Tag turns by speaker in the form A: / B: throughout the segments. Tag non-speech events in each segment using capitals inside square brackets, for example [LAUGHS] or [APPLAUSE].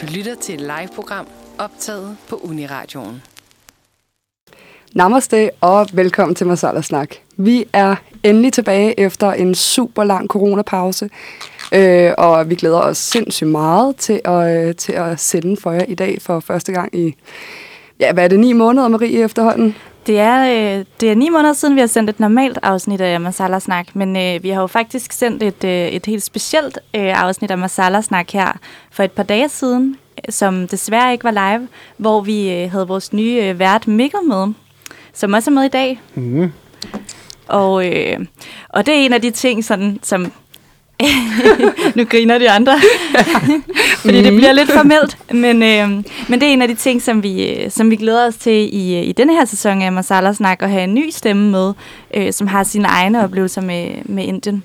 A: Du lytter til et live-program optaget på Uniradioen.
B: Namaste og velkommen til Masala Snak. Vi er endelig tilbage efter en super lang coronapause, øh, og vi glæder os sindssygt meget til at, øh, til at sende for jer i dag for første gang i, ja, hvad er det, ni måneder, Marie, efterhånden?
C: Det er, øh, det er ni måneder siden, vi har sendt et normalt afsnit af Masala Snak, men øh, vi har jo faktisk sendt et, øh, et helt specielt øh, afsnit af Masala Snak her for et par dage siden, som desværre ikke var live, hvor vi øh, havde vores nye øh, vært Mikkel med, som også er med i dag.
D: Mm.
C: Og, øh, og det er en af de ting, sådan, som... [LAUGHS] nu griner de andre, [LAUGHS] fordi det bliver lidt formelt, men, øh, men det er en af de ting, som vi, øh, som vi glæder os til i, i denne her sæson af Masala Snak, at have en ny stemme med, øh, som har sine egne oplevelser med, med Indien.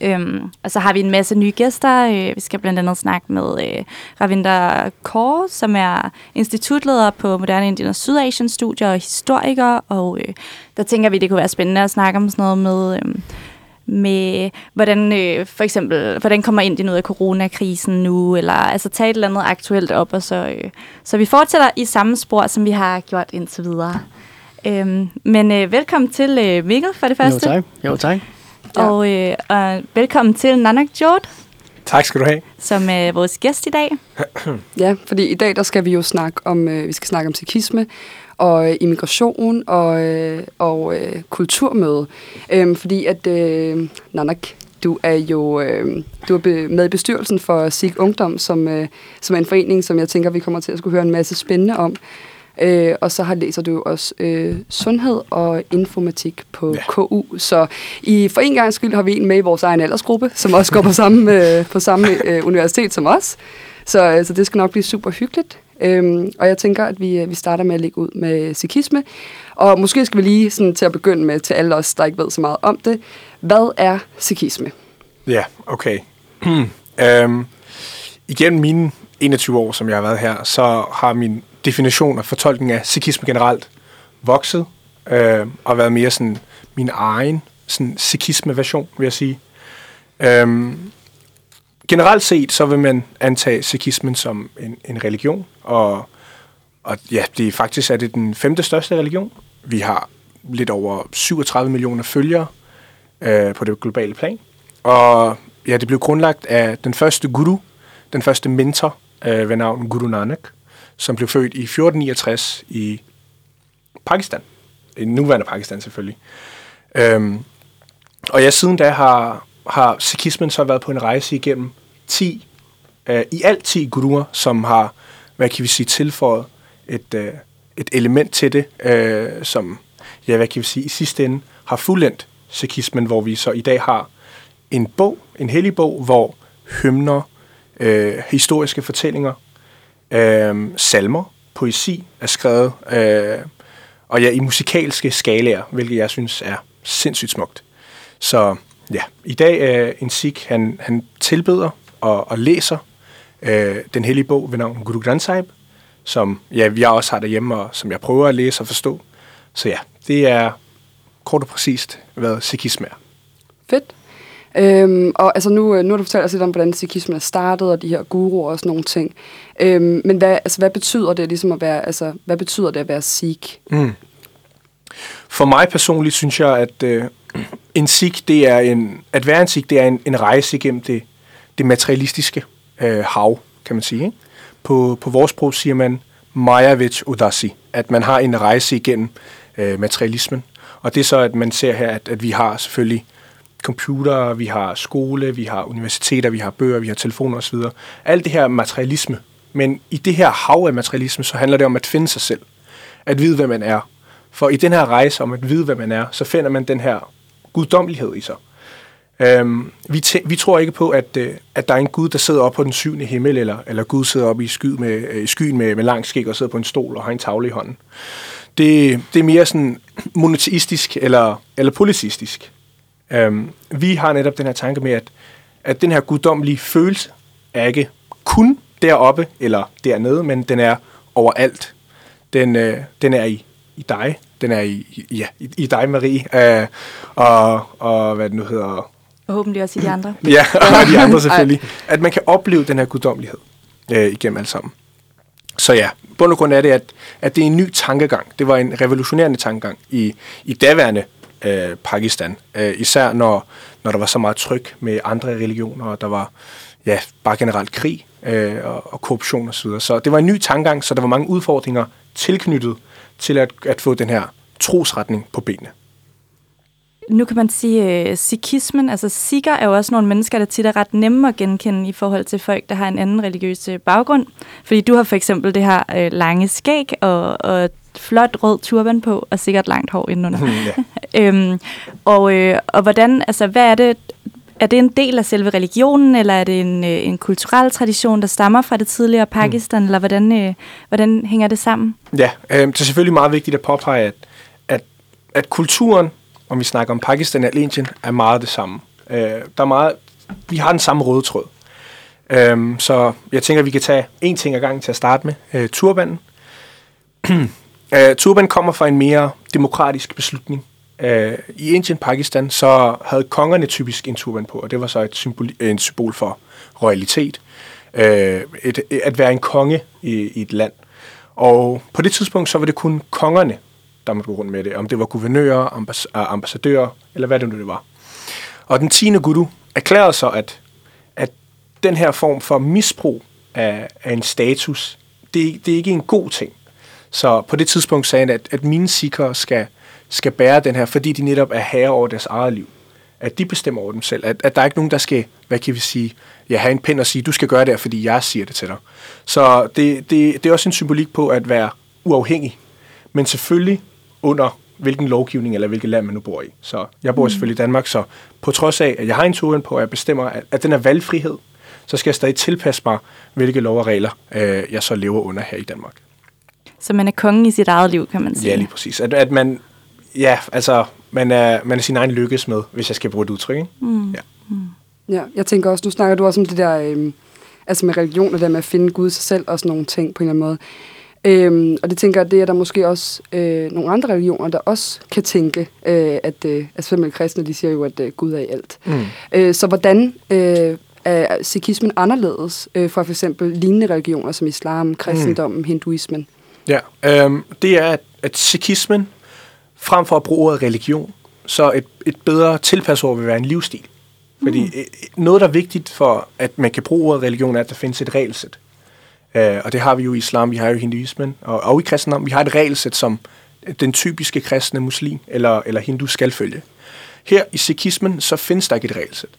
C: Øhm, og så har vi en masse nye gæster. Øh, vi skal blandt andet snakke med øh, Ravinder Kaur, som er institutleder på Moderne Indien og Sydasien Studier og historiker. Og øh, der tænker vi, det kunne være spændende at snakke om sådan noget med... Øh, med, hvordan øh, for eksempel, hvordan kommer Indien ud af coronakrisen nu, eller altså tage et eller andet aktuelt op, og så, øh, så vi fortsætter i samme spor, som vi har gjort indtil videre. Øhm, men øh, velkommen til øh, Mikkel for det første.
D: Jo tak. Jo tak.
C: Og, øh, og velkommen til Nanak Jod,
D: Tak skal du have.
C: som er vores gæst i dag. [CLEARS THROAT]
B: Ja, fordi i dag der skal vi jo snakke om, øh, vi skal snakke om sikhisme og øh, immigration og, øh, og øh, kulturmøde. Øhm, fordi at, øh, Nanak, du er jo øh, du er med i bestyrelsen for Sikh Ungdom, som, øh, som er en forening, som jeg tænker, vi kommer til at skulle høre en masse spændende om. Øh, og så har læser du jo også øh, sundhed og informatik på
D: Ja.
B: ja. KU. Så i, for en gang skyld har vi en med i vores egen aldersgruppe, som også går på samme, [LAUGHS] øh, på samme øh, universitet som os. Så, øh, så det skal nok blive super hyggeligt. Øhm, og jeg tænker, at vi, øh, vi starter med at lægge ud med sikhisme. Og måske skal vi lige sådan, til at begynde med, til alle os, der ikke ved så meget om det. Hvad er sikhisme?
D: Ja, okay. [CLEARS THROAT] øhm, igennem mine 21 år, som jeg har været her, så har min definition og fortolkning af sikhisme generelt vokset øh, og været mere sådan min egen sådan sikhisme-version, vil jeg sige. Øhm, generelt set, så vil man antage sikhismen som en, en religion, og, og ja, det er faktisk er det den femte største religion. Vi har lidt over 37 millioner følgere øh, på det globale plan. Og ja, det blev grundlagt af den første guru, den første mentor øh, ved navn Guru Nanak, som blev født i 1469 i Pakistan. I nuværende Pakistan selvfølgelig. Øhm, og ja, siden da har, har sikhismen så været på en rejse igennem 10, øh, i alt 10 guruer, som har, hvad kan vi sige, tilføjet et, øh, et element til det, øh, som, ja, hvad kan vi sige, i sidste ende har fuldendt sikhismen, hvor vi så i dag har en bog, en hellig bog, hvor hymner, øh, historiske fortællinger, øh, salmer, poesi er skrevet, øh, og ja, i musikalske skalaer, hvilket jeg synes er sindssygt smukt. Så ja, i dag er en sikh, han, han tilbeder og, og læser øh, den hellige bog ved navn Guru Granth Sahib, som ja, jeg også har derhjemme, og som jeg prøver at læse og forstå. Så ja, det er kort og præcist, hvad sikhisme er.
B: Fedt. Øhm, og altså nu, øh, nu har du fortalt os lidt om, hvordan sikhismen er startet, og de her guruer og sådan nogle ting. Øhm, men hvad, altså, hvad betyder det ligesom at være, altså, hvad betyder det at være sikh?
D: Mm. For mig personligt synes jeg, at øh, en sikh, det er en, at være en sikh, det er en, en rejse igennem det, det materialistiske øh, hav, kan man sige. Ikke? På, på vores sprog siger man Mayavich Udasi, at man har en rejse igennem øh, materialismen. Og det er så, at man ser her, at, at vi har selvfølgelig computer, vi har skole, vi har universiteter, vi har bøger, vi har telefoner osv. Alt det her materialisme. Men i det her hav af materialisme, så handler det om at finde sig selv. At vide, hvad man er. For i den her rejse om at vide, hvad man er, så finder man den her guddommelighed i sig. Øhm, vi, tæ- vi tror ikke på, at, øh, at der er en Gud, der sidder oppe på den syvende himmel, eller, eller Gud sidder oppe i, sky med, øh, i skyen med, med lang skæg og sidder på en stol og har en tavle i hånden. Det, det er mere sådan monoteistisk eller, eller polyteistisk. Øhm, vi har netop den her tanke med, at, at den her guddommelige følelse er ikke kun deroppe eller dernede, men den er overalt. Den, øh, den er i, i dig. Den er i, ja, i, i dig, Marie. Øh, og, og hvad det nu hedder.
C: Og håbentlig også i de andre.
D: Ja, [LAUGHS] og de andre selvfølgelig. At man kan opleve den her guddommelighed. øh, igennem alt sammen. Så ja, bund og grund er det, at, at det er en ny tankegang. Det var en revolutionerende tankegang i, i daværende øh, Pakistan. Øh, især når, når der var så meget tryk med andre religioner, og der var ja, bare generelt krig øh, og, og korruption osv. Så, så det var en ny tankegang, så der var mange udfordringer tilknyttet til at, at få den her trosretning på benene.
C: Nu kan man sige, at sikhismen, altså sikher er jo også nogle mennesker, der tit er ret nemme at genkende i forhold til folk, der har en anden religiøs øh, baggrund. Fordi du har for eksempel det her øh, lange skæg og, og flot rød turban på, og sikkert langt hår indenunder. Mm, [LAUGHS] ja. [LAUGHS] øhm, og, øh, og hvordan, altså hvad er det, er det en del af selve religionen, eller er det en, en kulturel tradition, der stammer fra det tidligere Pakistan, mm. eller hvordan, øh, hvordan hænger det sammen?
D: Ja, øh, det er selvfølgelig meget vigtigt at påpege, at, at, at kulturen om vi snakker om Pakistan eller Indien, er meget det samme. Øh, der er meget, vi har den samme røde tråd. Øh, så jeg tænker, at vi kan tage en ting ad gangen til at starte med. Øh, turbanen. [CLEARS THROAT] Uh, turban kommer fra en mere demokratisk beslutning. Uh, I Indien, Pakistan, så havde kongerne typisk en turban på, og det var så et symbol, en symbol for royalitet. Uh, et, at være en konge i, i et land. Og på det tidspunkt, så var det kun kongerne, der måtte gå rundt med det. Om det var guvernører, ambass- ambassadører, eller hvad det nu det var. Og den 10. guru erklærede så, at, at den her form for misbrug af, af en status, det, det er ikke en god ting. Så på det tidspunkt sagde han, at, at mine sikre skal, skal bære den her, fordi de netop er herre over deres eget liv. At de bestemmer over dem selv. At, at der er ikke nogen, der skal, hvad kan vi sige, ja, have en pind og sige, du skal gøre det, fordi jeg siger det til dig. Så det, det, det er også en symbolik på at være uafhængig. Men selvfølgelig under hvilken lovgivning eller hvilket land man nu bor i. Så jeg bor mm. selvfølgelig i Danmark, så på trods af, at jeg har en turen på, at jeg bestemmer, at, at den er valgfrihed, så skal jeg stadig tilpasse mig, hvilke lov og regler øh, jeg så lever under her i Danmark.
C: Så man er kongen i sit eget liv, kan man sige?
D: Ja, lige præcis. At, at man, ja, altså, man er, man er sin egen lykkes med, hvis jeg skal bruge et udtryk. Ikke? Mm. Ja.
B: Mm. ja, jeg tænker også, nu snakker du også om det der, øh, altså med religion og det med at finde Gud sig selv og sådan nogle ting på en eller anden måde. Øhm, og det tænker jeg, det er der måske også øh, nogle andre religioner, der også kan tænke, øh, at øh, altså for kristne, de siger jo, at øh, Gud er i alt. Mm. Øh, så hvordan øh, er sikhismen anderledes øh, fra for eksempel lignende religioner som islam, kristendommen, mm. hinduismen?
D: Ja, øh, det er, at, at sikhismen, frem for at bruge ordet religion, så et, et bedre tilpasord vil være en livsstil. Fordi mm. Øh, noget, der er vigtigt for, at man kan bruge ordet religion, er, at der findes et regelsæt. Øh, og det har vi jo i islam, vi har jo hinduismen, og, og i kristendom, vi har et regelsæt, som den typiske kristne muslim eller, eller hindu skal følge. Her i sikhismen, så findes der ikke et regelsæt.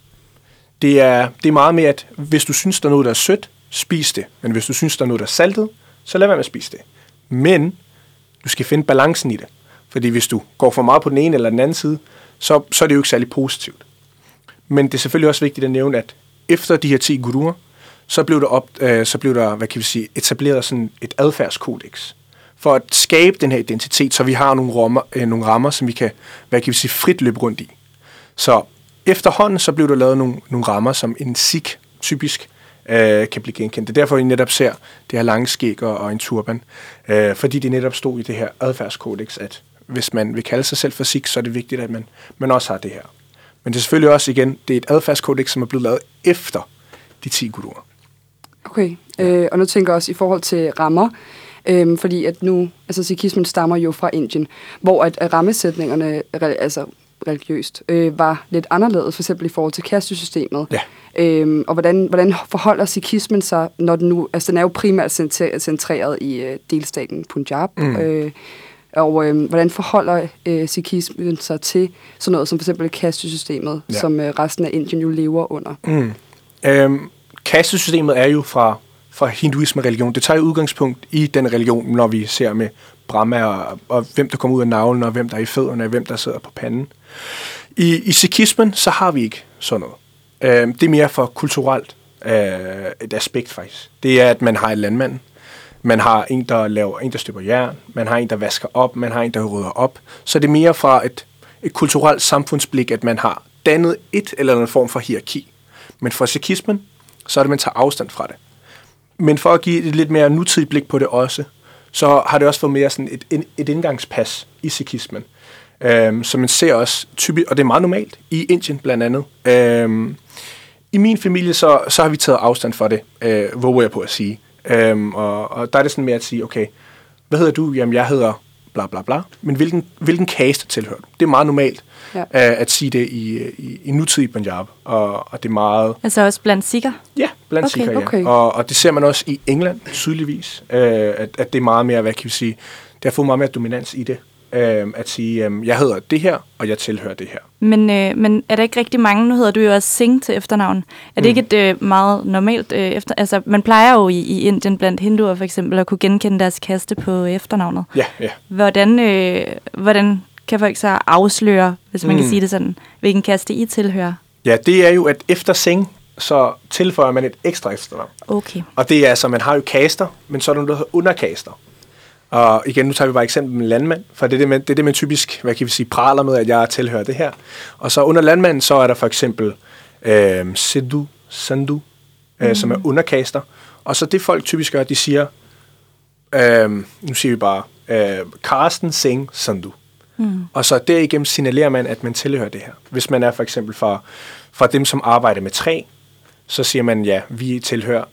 D: Det er, det er meget med, at hvis du synes, der er noget, der er sødt, spis det. Men hvis du synes, der er noget, der er saltet, så lad være med at spise det. Men du skal finde balancen i det. Fordi hvis du går for meget på den ene eller den anden side, så, så er det jo ikke særlig positivt. Men det er selvfølgelig også vigtigt at nævne, at efter de her 10 guruer, så blev der, op, øh, så blev der hvad kan vi sige, etableret sådan et adfærdskodex for at skabe den her identitet, så vi har nogle rammer, øh, nogle rammer som vi kan, hvad kan vi sige, frit løbe rundt i. Så efterhånden så blev der lavet nogle, nogle rammer, som en sik typisk øh, kan blive genkendt. Det er derfor, vi netop ser det her lange skæg og, og en turban, øh, fordi det netop stod i det her adfærdskodex, at hvis man vil kalde sig selv for sik, så er det vigtigt, at man, man også har det her. Men det er selvfølgelig også igen, det er et adfærdskodex, som er blevet lavet efter de 10 guruer.
B: Okay, øh, og nu tænker jeg også i forhold til rammer, øh, fordi at nu, altså sikhismen stammer jo fra Indien, hvor at rammesætningerne, altså religiøst, øh, var lidt anderledes, for eksempel i forhold til kastesystemet.
D: Ja.
B: Øhm, og hvordan, hvordan forholder sikhismen sig, når den nu, altså den er jo primært centreret i øh, delstaten Punjab, mm. øh, og øh, hvordan forholder øh, sikhismen sig til sådan noget som for eksempel kastesystemet, ja. som øh, resten af Indien jo lever under?
D: Mm. Øhm, kastesystemet er jo fra, fra hinduisme-religion. Det tager jo udgangspunkt i den religion, når vi ser med Brahma og, og hvem der kommer ud af navlen, og hvem der er i fødderne, og hvem der sidder på panden. I, i sikhismen, så har vi ikke sådan noget. Øh, det er mere for kulturelt øh, et aspekt faktisk. Det er, at man har en landmand, man har en, der laver en, der støber jern, man har en, der vasker op, man har en, der rydder op. Så det er mere fra et, et kulturelt samfundsblik, at man har dannet et eller andet form for hierarki. Men for sikhismen, så er det, man tager afstand fra det. Men for at give et lidt mere nutidigt blik på det også, så har det også fået mere sådan et, et indgangspas i sikhismen. Øhm, så man ser også typisk, og det er meget normalt, i Indien blandt andet, øhm, i min familie, så, så har vi taget afstand for det, øh, våger jeg på at sige. Øhm, og, og der er det sådan med at sige, okay, hvad hedder du? Jamen, jeg hedder bla bla bla. Men hvilken, hvilken caste tilhører du? Det er meget normalt
B: Ja.
D: ja. at, sige det i, i, i nutidig Punjab. Og, og det er meget...
C: Altså også blandt sikker.
D: Ja, blandt
C: Okay,
D: okay,
B: okay.
D: ja. Og, og det ser man også i England, tydeligvis, øh, at, at det er meget mere, hvad kan vi sige, det har fået meget mere dominans i det. Øh, at sige, øh, jeg hedder det her, og jeg tilhører det her.
C: Men, øh, men er der ikke rigtig mange, nu hedder du jo også Singh til efternavn. Er det
D: Mm.
C: ikke et øh, meget normalt øh, efter... Altså, man plejer jo i, i Indien blandt hinduer for eksempel at kunne genkende deres kaste på efternavnet.
D: Ja, ja.
C: Hvordan, øh, hvordan kan folk så afsløre, hvis man mm. kan sige det sådan, hvilken kaste I tilhører?
D: Ja, det er jo, at efter Singh, så tilføjer man et ekstra efternavn.
C: Okay.
D: Og det er altså, man har jo kaster, men så er der noget, der hedder underkaster. Og igen, nu tager vi bare eksempel med landmand, for det er det, man, det er det, man typisk, hvad kan vi sige, praler med, at jeg tilhører det her. Og så under landmanden, så er der for eksempel øh, Sidhu, Sandhu, øh, mm. som er underkaster. Og så det folk typisk gør, de siger, øh, nu siger vi bare, øh, Karsten Singh Sandhu. Mm. Og så derigennem signalerer man, at man tilhører det her. Hvis man er for eksempel fra, fra dem, som arbejder med træ, så siger man, ja, vi tilhører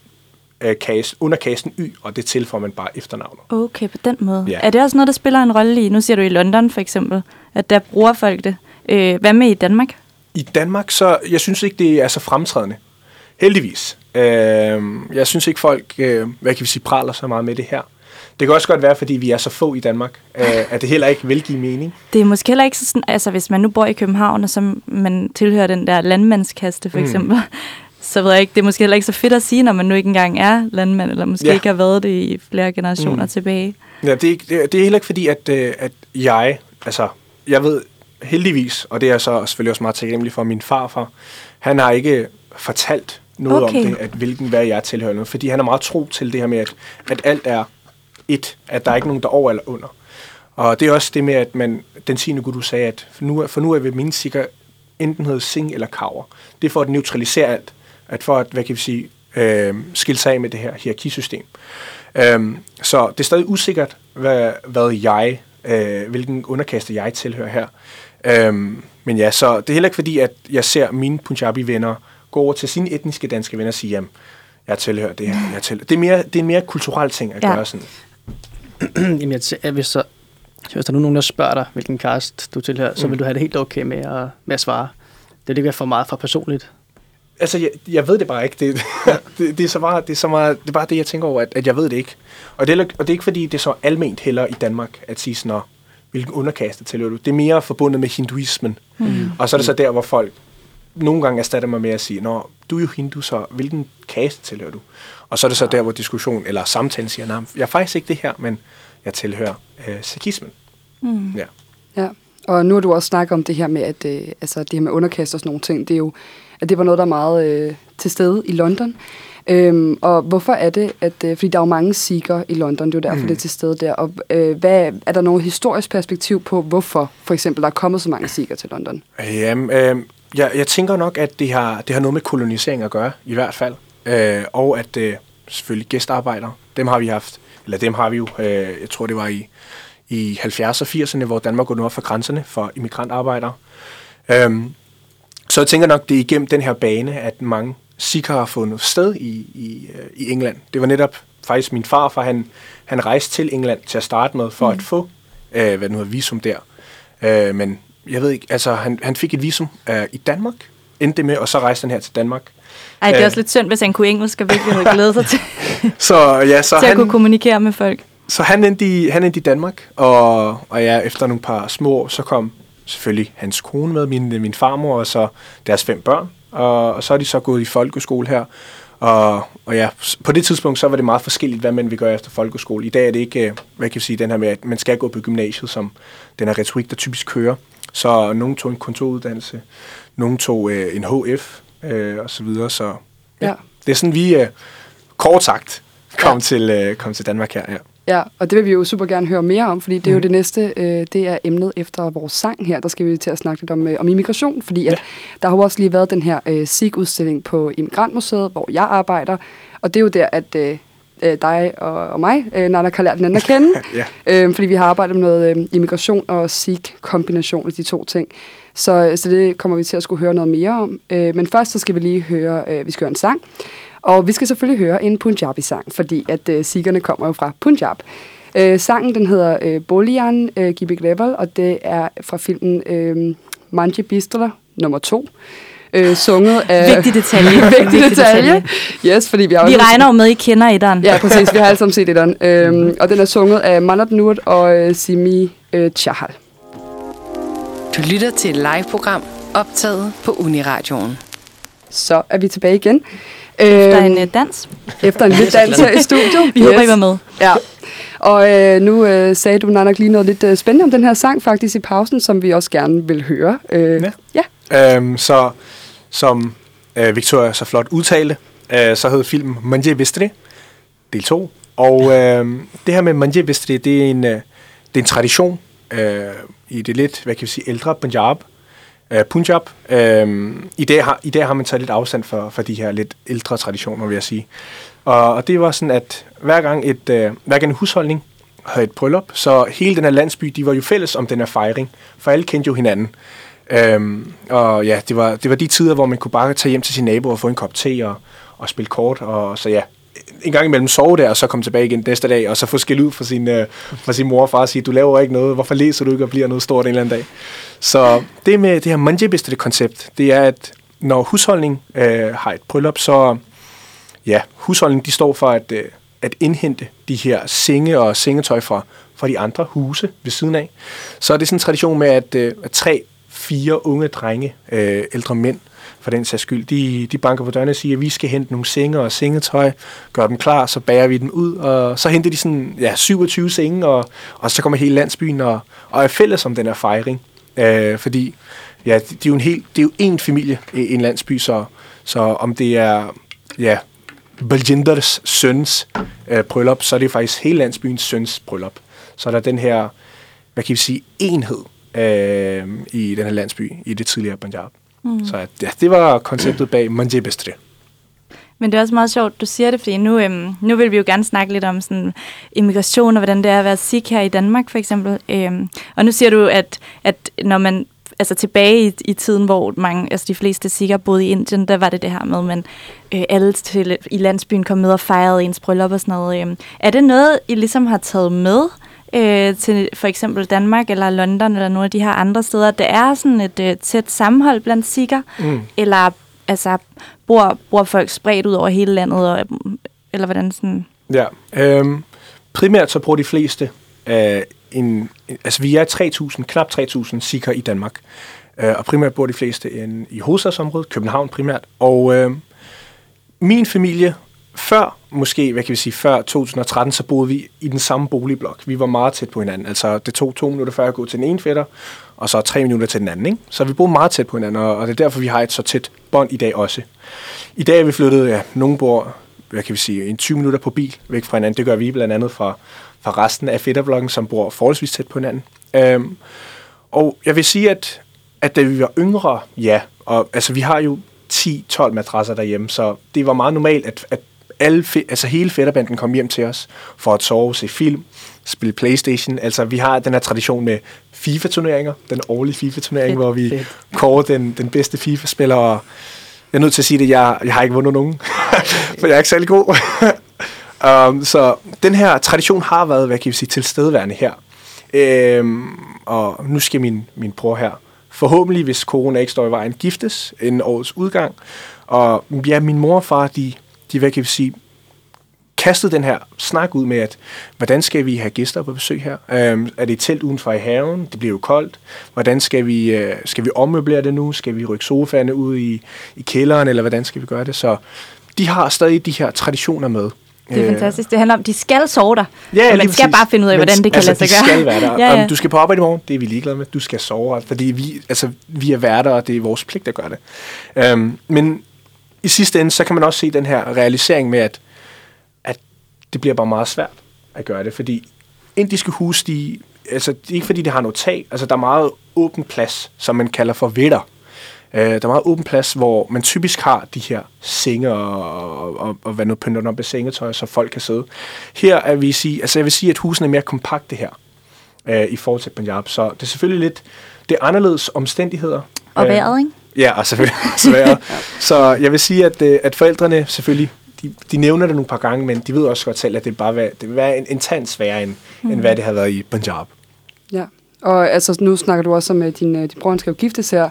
D: øh, cast, under casten Y, og det tilføjer man bare efternavnet.
C: Okay, på den måde.
D: Ja.
C: Er det også noget, der spiller en rolle i, nu siger du i London for eksempel, at der bruger folk det. Øh, hvad med i Danmark?
D: I Danmark, så jeg synes ikke, det er så fremtrædende. Heldigvis. Øh, jeg synes ikke, folk, øh, hvad kan vi sige, praler så meget med det her. Det kan også godt være, fordi vi er så få i Danmark, øh, at det heller ikke vil give mening. [LAUGHS]
C: Det er måske heller ikke så sådan, altså hvis man nu bor i København, og så man tilhører den der landmandskaste for
D: Mm.
C: Så ved jeg ikke, det er måske heller ikke så fedt at sige, når man nu ikke engang er landmand, eller måske
D: Ja.
C: ikke har været det i flere generationer
D: Mm.
C: tilbage.
D: Ja, det, er, det, er, er heller ikke fordi, at, øh, at jeg, altså, jeg ved heldigvis, og det er så selvfølgelig også meget taknemmelig for, min farfar, han har ikke fortalt noget
C: Okay.
D: om det, at hvilken hvad jeg tilhører noget, fordi han er meget tro til det her med, at, at alt er et, at der er ikke nogen, der er over eller under. Og det er også det med, at man, den 10. gud, du sagde, at for nu, for nu er vi min sikker enten hedder sing eller kaver. Det er for at neutralisere alt. At for at, hvad kan vi sige, øh, skille sig af med det her hierarkisystem. Øhm, så det er stadig usikkert, hvad, hvad jeg, øh, hvilken underkaste jeg tilhører her. Øhm, men ja, så det er heller ikke fordi, at jeg ser mine Punjabi-venner gå over til sine etniske danske venner og sige, jamen, jeg tilhører det her. Jeg tilhører. Det, er mere, det er en mere kulturel ting at
C: Ja.
D: gøre sådan. [CLEARS THROAT]
E: Jamen, jeg tæ- hvis, så, hvis der nu er nogen, der spørger dig, hvilken cast du tilhører, så
D: Mm.
E: vil du have det helt okay med at, med at svare. Det er det, vi har for meget for personligt.
D: Altså, jeg, jeg ved det bare ikke. Det, [LAUGHS] det, det, er så meget, det, er så meget, det er bare det, jeg tænker over, at, at jeg ved det ikke. Og det, er, og det er ikke, fordi det er så alment heller i Danmark, at sige sådan, "Nå, hvilken underkaste tilhører du? Det er mere forbundet med hinduismen. Mm. Og så er det så der, hvor folk nogle gange erstatter mig med at sige, Nå, du er jo hindu, så hvilken kaste tilhører du? Og så er det så der, hvor diskussion eller samtalen siger, nej, jeg er faktisk ikke det her, men jeg tilhører øh, sikhismen. Mm. Ja.
B: Ja, og nu har du også snakket om det her med, at øh, altså, det her med underkast og sådan nogle ting, det er jo, at det var noget, der er meget øh, til stede i London. Øhm, og hvorfor er det, at, øh, fordi der er jo mange sikher i London, det er jo derfor, mm. det er til stede der, og øh, hvad, er der noget historisk perspektiv på, hvorfor for eksempel der er kommet så mange sikher til London?
D: Jamen, øh, jeg, jeg tænker nok, at det har, det har noget med kolonisering at gøre, i hvert fald. Øh, og at øh, selvfølgelig gæstearbejdere, dem har vi haft, eller dem har vi jo, øh, jeg tror det var i, i 70'erne og 80'erne, hvor Danmark går nord for grænserne for immigrantarbejdere. Øhm, så jeg tænker nok, det er igennem den her bane, at mange sikher har fundet sted i, i, øh, i England. Det var netop faktisk min far, for han, han rejste til England til at starte med, for mm. at få, øh, hvad nu hedder, visum der. Øh, men jeg ved ikke, altså han, han fik et visum øh, i Danmark, endte det med, og så rejste han her til Danmark.
C: Ej, det er
D: Øh.
C: også lidt synd, hvis han kunne engelsk og virkelig havde glædet sig til, [LAUGHS]
D: Så ja, så
C: til at
D: han,
C: kunne kommunikere med folk.
D: Så han endte i, han endte i Danmark, og, og ja, efter nogle par små år, så kom selvfølgelig hans kone med, min, min farmor, og så deres fem børn. Og, og så er de så gået i folkeskole her. Og, og ja, på det tidspunkt, så var det meget forskelligt, hvad man vil gøre efter folkeskole. I dag er det ikke, øh, hvad kan jeg sige, den her med, at man skal gå på gymnasiet, som den her retorik, der typisk kører. Så nogen tog en kontoruddannelse, nogen tog øh, en HF, øh, og så videre. Så ja,
B: Ja.
D: det er sådan, vi øh, kort sagt kom,
B: ja.
D: til, øh, kom til Danmark her. Ja.
B: Ja, og det vil vi jo super gerne høre mere om, fordi det er jo det næste, øh, det er emnet efter vores sang her. Der skal vi til at snakke lidt om, øh, om immigration, fordi at der har jo også lige været den her øh, SIG-udstilling på Immigrantmuseet, hvor jeg arbejder, og det er jo der, at øh, øh, dig og, og mig, øh, Nana, har lært hinanden at kende. [LAUGHS]
D: Ja.
B: øh, fordi vi har arbejdet med noget øh, immigration og Sikh-kombination af de to ting. Så, så det kommer vi til at skulle høre noget mere om. Øh, men først så skal vi lige høre, øh, vi skal høre en sang. Og vi skal selvfølgelig høre en Punjabi-sang, fordi at øh, sikkerne kommer jo fra Punjab. Øh, sangen den hedder øh, Bolian øh, Gibik Level, og det er fra filmen øh, Manje Bistler nummer 2. Øh, sunget af... [LAUGHS]
C: Vigtig detalje. [LAUGHS]
B: Vigtig
C: Vigtig
B: detalje. Yes, fordi vi har
C: Vi
B: også-
C: regner jo med, I kender etteren.
B: Ja, præcis. Vi har alle sammen set den. Øhm, og den er sunget af Manat Nur og øh, Simi øh, Chahal.
A: Du lytter til et live-program optaget på Uniradioen.
B: Så er vi tilbage igen.
C: Der er
B: Øhm,
C: en uh, dans.
B: efter en lille dans her i studio.
C: Vi håber, I var med.
B: Ja. Og øh, nu øh, sagde du, Nanak, lige noget lidt øh, spændende om den her sang faktisk i pausen, som vi også gerne vil høre. Øh,
D: Ja.
B: ja.
D: Øhm, så som øh, Victoria så flot udtalte, øh, så hed filmen Manje Vestri, del 2. Og øh, det her med Manje Vestri, det er en, øh, det er en tradition øh, i det lidt, hvad kan vi sige, ældre Punjab. Øh, Punjab. Øh, i, dag har, I dag har man taget lidt afstand for, for de her lidt ældre traditioner, vil jeg sige. Og, og det var sådan, at hver gang, et, øh, hver gang en husholdning havde et bryllup, så hele den her landsby, de var jo fælles om den her fejring, for alle kendte jo hinanden. Øhm, og ja, det var, det var de tider, hvor man kunne bare tage hjem til sin nabo og få en kop te og, og spille kort. Og så ja, en gang imellem sove der, og så komme tilbage igen næste dag, og så få skæld ud fra sin, øh, fra sin mor og far og sige, du laver ikke noget, hvorfor læser du ikke og bliver noget stort en eller anden dag? Så det med det her manjebiste koncept, det er, at når husholdning øh, har et bryllup, så ja, husholdning de står for at, øh, at indhente de her senge og sengetøj fra, fra de andre huse ved siden af. Så er det sådan en tradition med, at, øh, at tre, fire unge drenge, øh, ældre mænd for den sags skyld, de, de banker på dørene og siger, at vi skal hente nogle senge og sengetøj, gør dem klar, så bærer vi dem ud, og så henter de sådan ja, 27 senge, og, og så kommer hele landsbyen og, og er fælles om den her fejring. Øh, fordi ja, det, det, er jo en helt, det er jo én familie i en landsby, så, så om det er ja, Baljinders søns øh, bryllup, så er det faktisk hele landsbyens søns bryllup. Så er der den her, hvad kan vi sige, enhed øh, i den her landsby, i det tidligere Punjab. Mm. Så at, ja, det var konceptet bag Manje Bestre.
C: Men det er også meget sjovt, du siger det, fordi nu, øhm, nu vil vi jo gerne snakke lidt om sådan, immigration og hvordan det er at være sikh her i Danmark, for eksempel. Øhm, og nu siger du, at, at når man altså tilbage i, i tiden, hvor mange, altså de fleste sikher boede i Indien, der var det det her med, men øh, alle til, i landsbyen kom med og fejrede ens bryllup og sådan noget. Øhm, er det noget, I ligesom har taget med øh, til for eksempel Danmark eller London eller nogle af de her andre steder? Det er sådan et øh, tæt sammenhold blandt sikher,
D: Mm.
C: eller altså, bor, bor folk spredt ud over hele landet, og, eller hvordan sådan...
D: Ja, øhm, primært så bruger de fleste, øh, en, altså vi er 3.000, knap 3.000 sikher i Danmark, øh, og primært bor de fleste en, i hovedstadsområdet, København primært, og øh, min familie, før måske, hvad kan vi sige, før 2013, så boede vi i den samme boligblok. Vi var meget tæt på hinanden. Altså, det tog to minutter før at gå til den ene fætter, og så tre minutter til den anden. Ikke? Så vi boede meget tæt på hinanden, og, det er derfor, vi har et så tæt bånd i dag også. I dag er vi flyttet, ja, nogen bor, hvad kan vi sige, en 20 minutter på bil væk fra hinanden. Det gør vi blandt andet fra, fra resten af fætterblokken, som bor forholdsvis tæt på hinanden. Øhm, og jeg vil sige, at, at da vi var yngre, ja, og altså vi har jo 10-12 madrasser derhjemme, så det var meget normalt, at, at alle, altså hele fætterbanden kom hjem til os for at sove, se film, spille Playstation. Altså vi har den her tradition med FIFA-turneringer, den årlige FIFA-turnering, hvor vi
E: Fedt.
D: kårer den, den bedste FIFA-spiller, og jeg er nødt til at sige det, jeg, jeg har ikke vundet nogen, [LAUGHS] for jeg er ikke særlig god. [LAUGHS] um, så den her tradition har været, hvad kan vi sige, tilstedeværende her. Øhm, og nu skal min, min bror her forhåbentlig, hvis corona ikke står i vejen, giftes en årets udgang. Og ja, min mor og far, de, de hvad kan vi sige, kastede den her snak ud med, at hvordan skal vi have gæster på besøg her? Øhm, er det et telt udenfor i haven? Det bliver jo koldt. Hvordan skal vi, øh, skal vi ommøblere det nu? Skal vi rykke sofaerne ud i, i kælderen, eller hvordan skal vi gøre det? Så de har stadig de her traditioner med.
C: Det er
D: Øh,
C: fantastisk. Det handler om, at de skal sove der.
D: Ja,
C: og man skal
D: præcis.
C: bare finde ud af,
D: Men
C: hvordan det kan
D: altså,
C: lade sig gøre.
D: skal være der. [LAUGHS]
C: ja, ja.
D: Om du skal på arbejde i morgen, det er vi ligeglade med. Du skal sove, fordi vi, altså, vi er værter, og det er vores pligt at gøre det. Um, men i sidste ende, så kan man også se den her realisering med, at, at det bliver bare meget svært at gøre det, fordi indiske hus, de, altså, det er ikke fordi, de har noget tag, altså der er meget åben plads, som man kalder for vitter. Øh, der er meget åben plads, hvor man typisk har de her senge og, og, og, og hvad nu pynter op med sengetøj, så folk kan sidde. Her er vi sige, altså jeg vil sige, at husene er mere kompakte her øh, i forhold til Punjab. Så det er selvfølgelig lidt, det er anderledes omstændigheder.
C: Og
D: Øh,
C: vejret, ikke?
D: Ja, og selvfølgelig [LAUGHS] også vejret. Så jeg vil sige, at, øh, at forældrene selvfølgelig, de, de nævner det nogle par gange, men de ved også godt selv, at det bare vil, det vil være en intens sværere, end, mm. end hvad det har været i Punjab.
B: Ja, og altså, nu snakker du også om, at din, øh, din bror skal jo giftes her.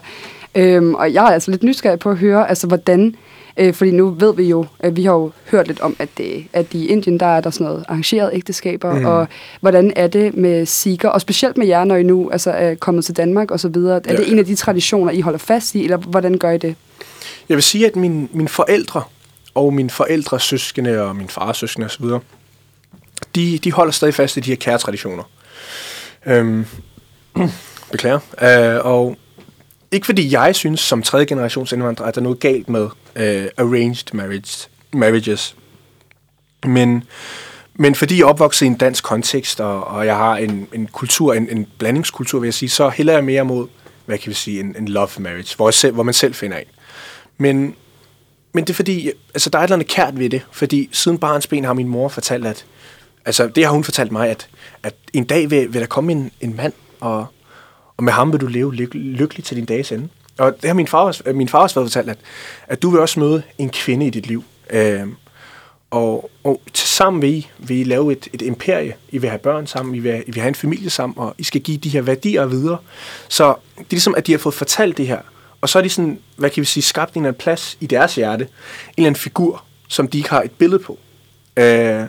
B: Øhm, og jeg er altså lidt nysgerrig på at høre, altså hvordan, øh, fordi nu ved vi jo, at vi har jo hørt lidt om, at, det, at i Indien, der er der sådan noget arrangeret ægteskaber, mm. og hvordan er det med sikher, og specielt med jer, når I nu altså, er kommet til Danmark og så videre. Er
D: Ja.
B: det en af de traditioner, I holder fast i, eller hvordan gør I det?
D: Jeg vil sige, at mine, mine forældre og mine forældres søskende og min fars søskende osv., de, de holder stadig fast i de her kære traditioner. Øhm, [CLEARS THROAT] beklager. Øh, og ikke fordi jeg synes, som tredje generations indvandrer, at der er noget galt med øh, arranged marriage, marriages. Men, men fordi jeg er opvokset i en dansk kontekst, og, og jeg har en, en kultur, en, en blandingskultur, vil jeg sige, så hælder jeg mere mod, hvad kan vi sige, en, en love marriage, hvor, jeg selv, hvor man selv finder en. Men, men det er fordi, altså der er et eller andet kært ved det, fordi siden barns ben har min mor fortalt, at, altså det har hun fortalt mig, at, at en dag vil, vil der komme en, en mand, og, og med ham vil du leve lyk, lykkelig til din dages ende. Og det har min far, også- min far også været fortalt, at, at du vil også møde en kvinde i dit liv. Øh, og, og sammen vil I, vil I lave et, et imperie. I vil have børn sammen, I vil, I vil have en familie sammen, og I skal give de her værdier videre. Så det er ligesom, at de har fået fortalt det her. Og så er de sådan, hvad kan vi sige, skabt en eller anden plads i deres hjerte. En eller anden figur, som de ikke har et billede på. Øh,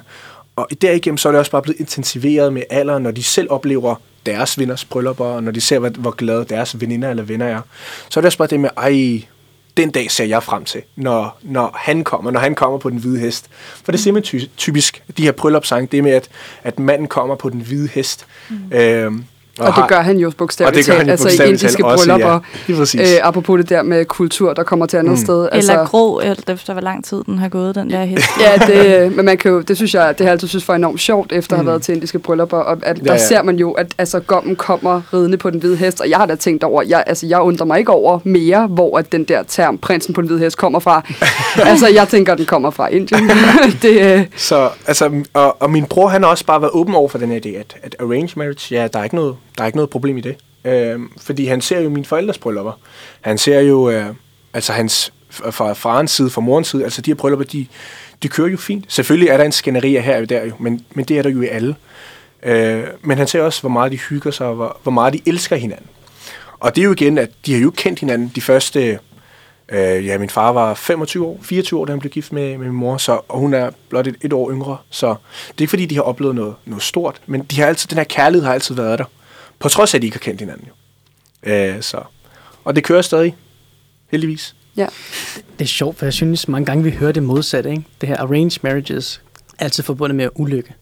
D: og derigennem så er det også bare blevet intensiveret med alderen, når de selv oplever deres venners bryllupper, og når de ser, hvor, hvor glade deres veninder eller venner er. Så er det også bare det med, ej, den dag ser jeg frem til, når, når han kommer, når han kommer på den hvide hest. For det er simpelthen ty- typisk, de her bryllupssange, det med, at, at manden kommer på den hvide hest. Mm. Øhm,
B: Og, og det gør han jo bogstaveligt talt, altså i indiske
D: ja.
B: bryllupper.
D: Præcis.
B: Øh, apropos det der med kultur, der kommer til andet mm. sted.
C: Eller grå, alt efter hvor lang tid den har gået, den der hest.
B: Ja, det, men man kan jo, det synes jeg, det har jeg altid synes var enormt sjovt, efter at have været til indiske bryllupper, og at der
D: Mm. Ja, ja.
B: ser man jo, at altså, gommen kommer ridende på den hvide hest, og jeg har da tænkt over, jeg, altså, jeg undrer mig ikke over mere, hvor at den der term, prinsen på den hvide hest, kommer fra. [LAUGHS] altså, jeg tænker, den kommer fra Indien. [LAUGHS] det, øh,
D: Så, altså, og, og min bror, han har også bare været åben over for den her idé, at, at arranged marriage, ja, der er ikke noget, der er ikke noget problem i det. Øh, fordi han ser jo mine forældres bryllupper. Han ser jo, øh, altså hans, fra farens side, fra morens side, altså de her bryllupper, de, de kører jo fint. Selvfølgelig er der en skænderi her og der jo, men, men det er der jo i alle. Øh, men han ser også, hvor meget de hygger sig, og hvor, hvor meget de elsker hinanden. Og det er jo igen, at de har jo kendt hinanden de første... Øh, ja, min far var 25 år, 24 år, da han blev gift med, med min mor, så, og hun er blot et, et år yngre. Så det er ikke fordi, de har oplevet noget, noget stort, men de har altid, den her kærlighed har altid været der. På trods af, at de ikke har kendt hinanden. Jo. Øh, så. Og det kører stadig, heldigvis.
B: ja.
E: Det er sjovt, for jeg synes mange gange, vi hører det modsatte. Ikke? Det her arranged marriages er altid forbundet med ulykke.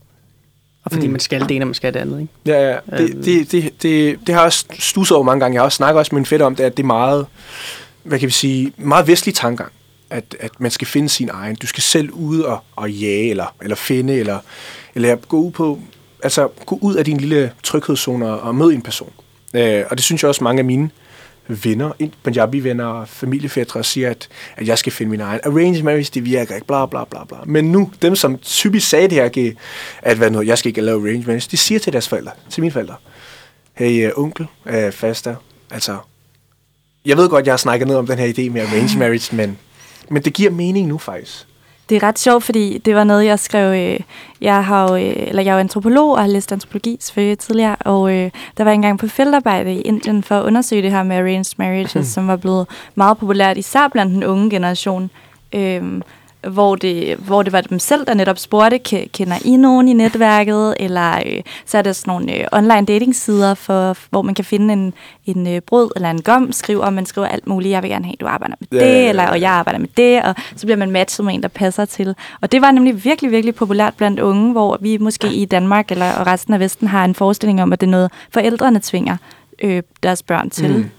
E: Og fordi
D: Mm.
E: man skal det ene, og man skal det andet. Ikke?
D: Ja, ja. Det,
E: Øhm.
D: det, det, det, det har jeg også stusset over mange gange. Jeg har også snakket også med min fætter om det, at det er meget, hvad kan vi sige, meget vestlig tankegang. At, at man skal finde sin egen. Du skal selv ud og, og jage, eller, eller finde, eller, eller gå ud på, altså gå ud af din lille tryghedszone og, mød møde en person. Øh, og det synes jeg også mange af mine venner, Punjabi-venner og familiefædre siger, at, at jeg skal finde min egen. Arranged marriage, det virker ikke, bla bla bla bla. Men nu, dem som typisk sagde det her, at hvad nu, jeg skal ikke lave arranged marriage, de siger til deres forældre, til mine forældre, hey uh, onkel, uh, faster, altså, jeg ved godt, jeg har snakket ned om den her idé med arranged marriage, men, men det giver mening nu faktisk.
C: Det er ret sjovt, fordi det var noget, jeg skrev. Øh, jeg, har jo, øh, eller jeg er jo antropolog og har læst antropologi selvfølgelig tidligere, og øh, der var engang på feltarbejde i Indien for at undersøge det her med arranged marriages,
D: Mhm.
C: som var blevet meget populært, især blandt den unge generation. Øh, hvor det, hvor det var dem selv, der netop spurgte, "Ke- kender I nogen i netværket? Eller øh, så er der sådan nogle øh, online datingsider, for, hvor man kan finde en, en øh, brød eller en gom, skriver, og man skriver alt muligt. Jeg vil gerne have, at du arbejder med
D: Ja,
C: det, eller og jeg arbejder med det, og så bliver man matchet med en, der passer til. Og det var nemlig virkelig, virkelig populært blandt unge, hvor vi måske i Danmark eller og resten af Vesten har en forestilling om, at det er noget, forældrene tvinger øh, deres børn til. Mm.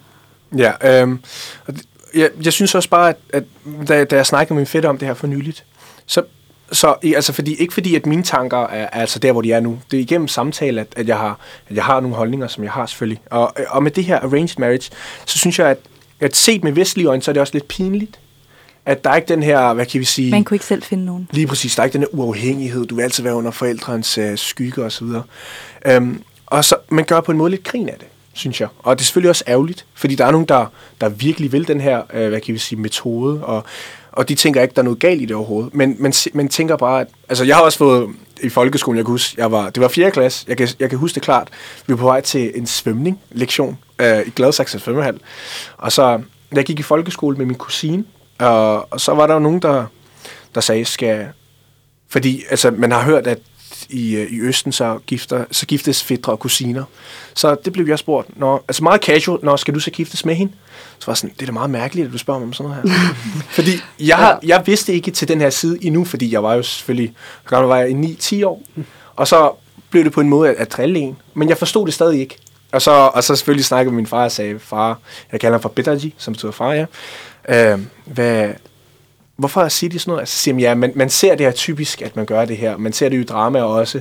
D: Ja, øhm, og det- jeg, jeg synes også bare, at, at da, da jeg snakkede med min fætter om det her for nyligt, så, så altså fordi, ikke fordi, at mine tanker er, er altså der, hvor de er nu. Det er igennem samtale, at, at, jeg har, at jeg har nogle holdninger, som jeg har selvfølgelig. Og, og med det her arranged marriage, så synes jeg, at, at set med vestlige øjne, så er det også lidt pinligt, at der er ikke den her, hvad kan vi sige...
C: Man kunne ikke selv finde nogen.
D: Lige præcis, der er ikke den her uafhængighed. Du vil altid være under forældrens øh, skygge og så videre. Øhm, og så, man gør på en måde lidt grin af det, synes jeg. Og det er selvfølgelig også ærgerligt, fordi der er nogen, der, der virkelig vil den her, øh, hvad kan vi sige, metode, og, og de tænker ikke, der er noget galt i det overhovedet. Men man, man tænker bare, at... Altså, jeg har også fået i folkeskolen, jeg kan huske, jeg var, det var 4. klasse, jeg kan, jeg kan huske det klart. Vi var på vej til en svømning, lektion, øh, i Gladsaxe svømmehal. Og så, jeg gik i folkeskole med min kusine, og, og så var der jo nogen, der, der sagde, skal... Fordi altså, man har hørt, at i, øh, i Østen, så, gifter, så giftes fædre og kusiner. Så det blev jeg spurgt. Når, altså meget casual, når skal du så giftes med hende? Så var sådan, det er da meget mærkeligt, at du spørger mig om sådan noget her. [LAUGHS] fordi jeg, jeg vidste ikke til den her side endnu, fordi jeg var jo selvfølgelig, hvor gammel var jeg, i 9-10 år. Og så blev det på en måde at, at drille en. Men jeg forstod det stadig ikke. Og så, og så selvfølgelig snakkede min far og sagde, far, jeg kalder ham for Betaji, som betyder far, ja. Øh, hvad, hvorfor siger de sådan noget? Altså, siger man, ja, man, man ser det her typisk, at man gør det her. Man ser det jo i drama også,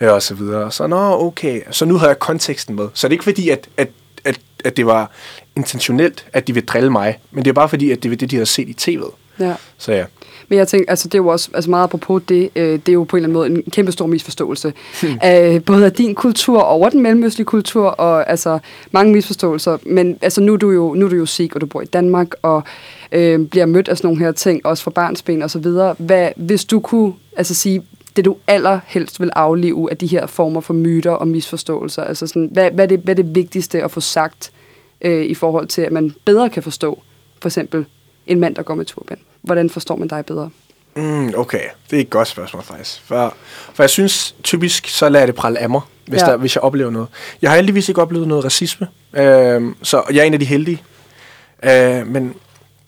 D: øh, og så videre. Så, nå, okay. Så nu har jeg konteksten med. Så det er ikke fordi, at, at, at, at det var intentionelt, at de vil drille mig, men det er bare fordi, at det var det, de havde set i tv'et.
B: Ja.
D: Så ja.
B: Men jeg tænker, altså det er jo også altså meget apropos det, øh, det er jo på en eller anden måde en kæmpe stor misforståelse. af, [LAUGHS] både af din kultur over den mellemøstlige kultur, og altså mange misforståelser. Men altså nu er du jo, nu er du jo sikh, og du bor i Danmark, og øh, bliver mødt af sådan nogle her ting, også fra barnsben og så videre. Hvad, hvis du kunne altså sige, det du allerhelst vil aflive af de her former for myter og misforståelser, altså sådan, hvad, hvad, er, det, hvad er det vigtigste at få sagt øh, i forhold til, at man bedre kan forstå, for eksempel en mand, der går med turban? Hvordan forstår man dig bedre?
D: Mm, okay, det er et godt spørgsmål faktisk. For, for jeg synes typisk, så lader det prale af mig, hvis,
B: ja.
D: der, hvis jeg oplever noget. Jeg har heldigvis ikke oplevet noget racisme, øh, så jeg er en af de heldige. Øh, men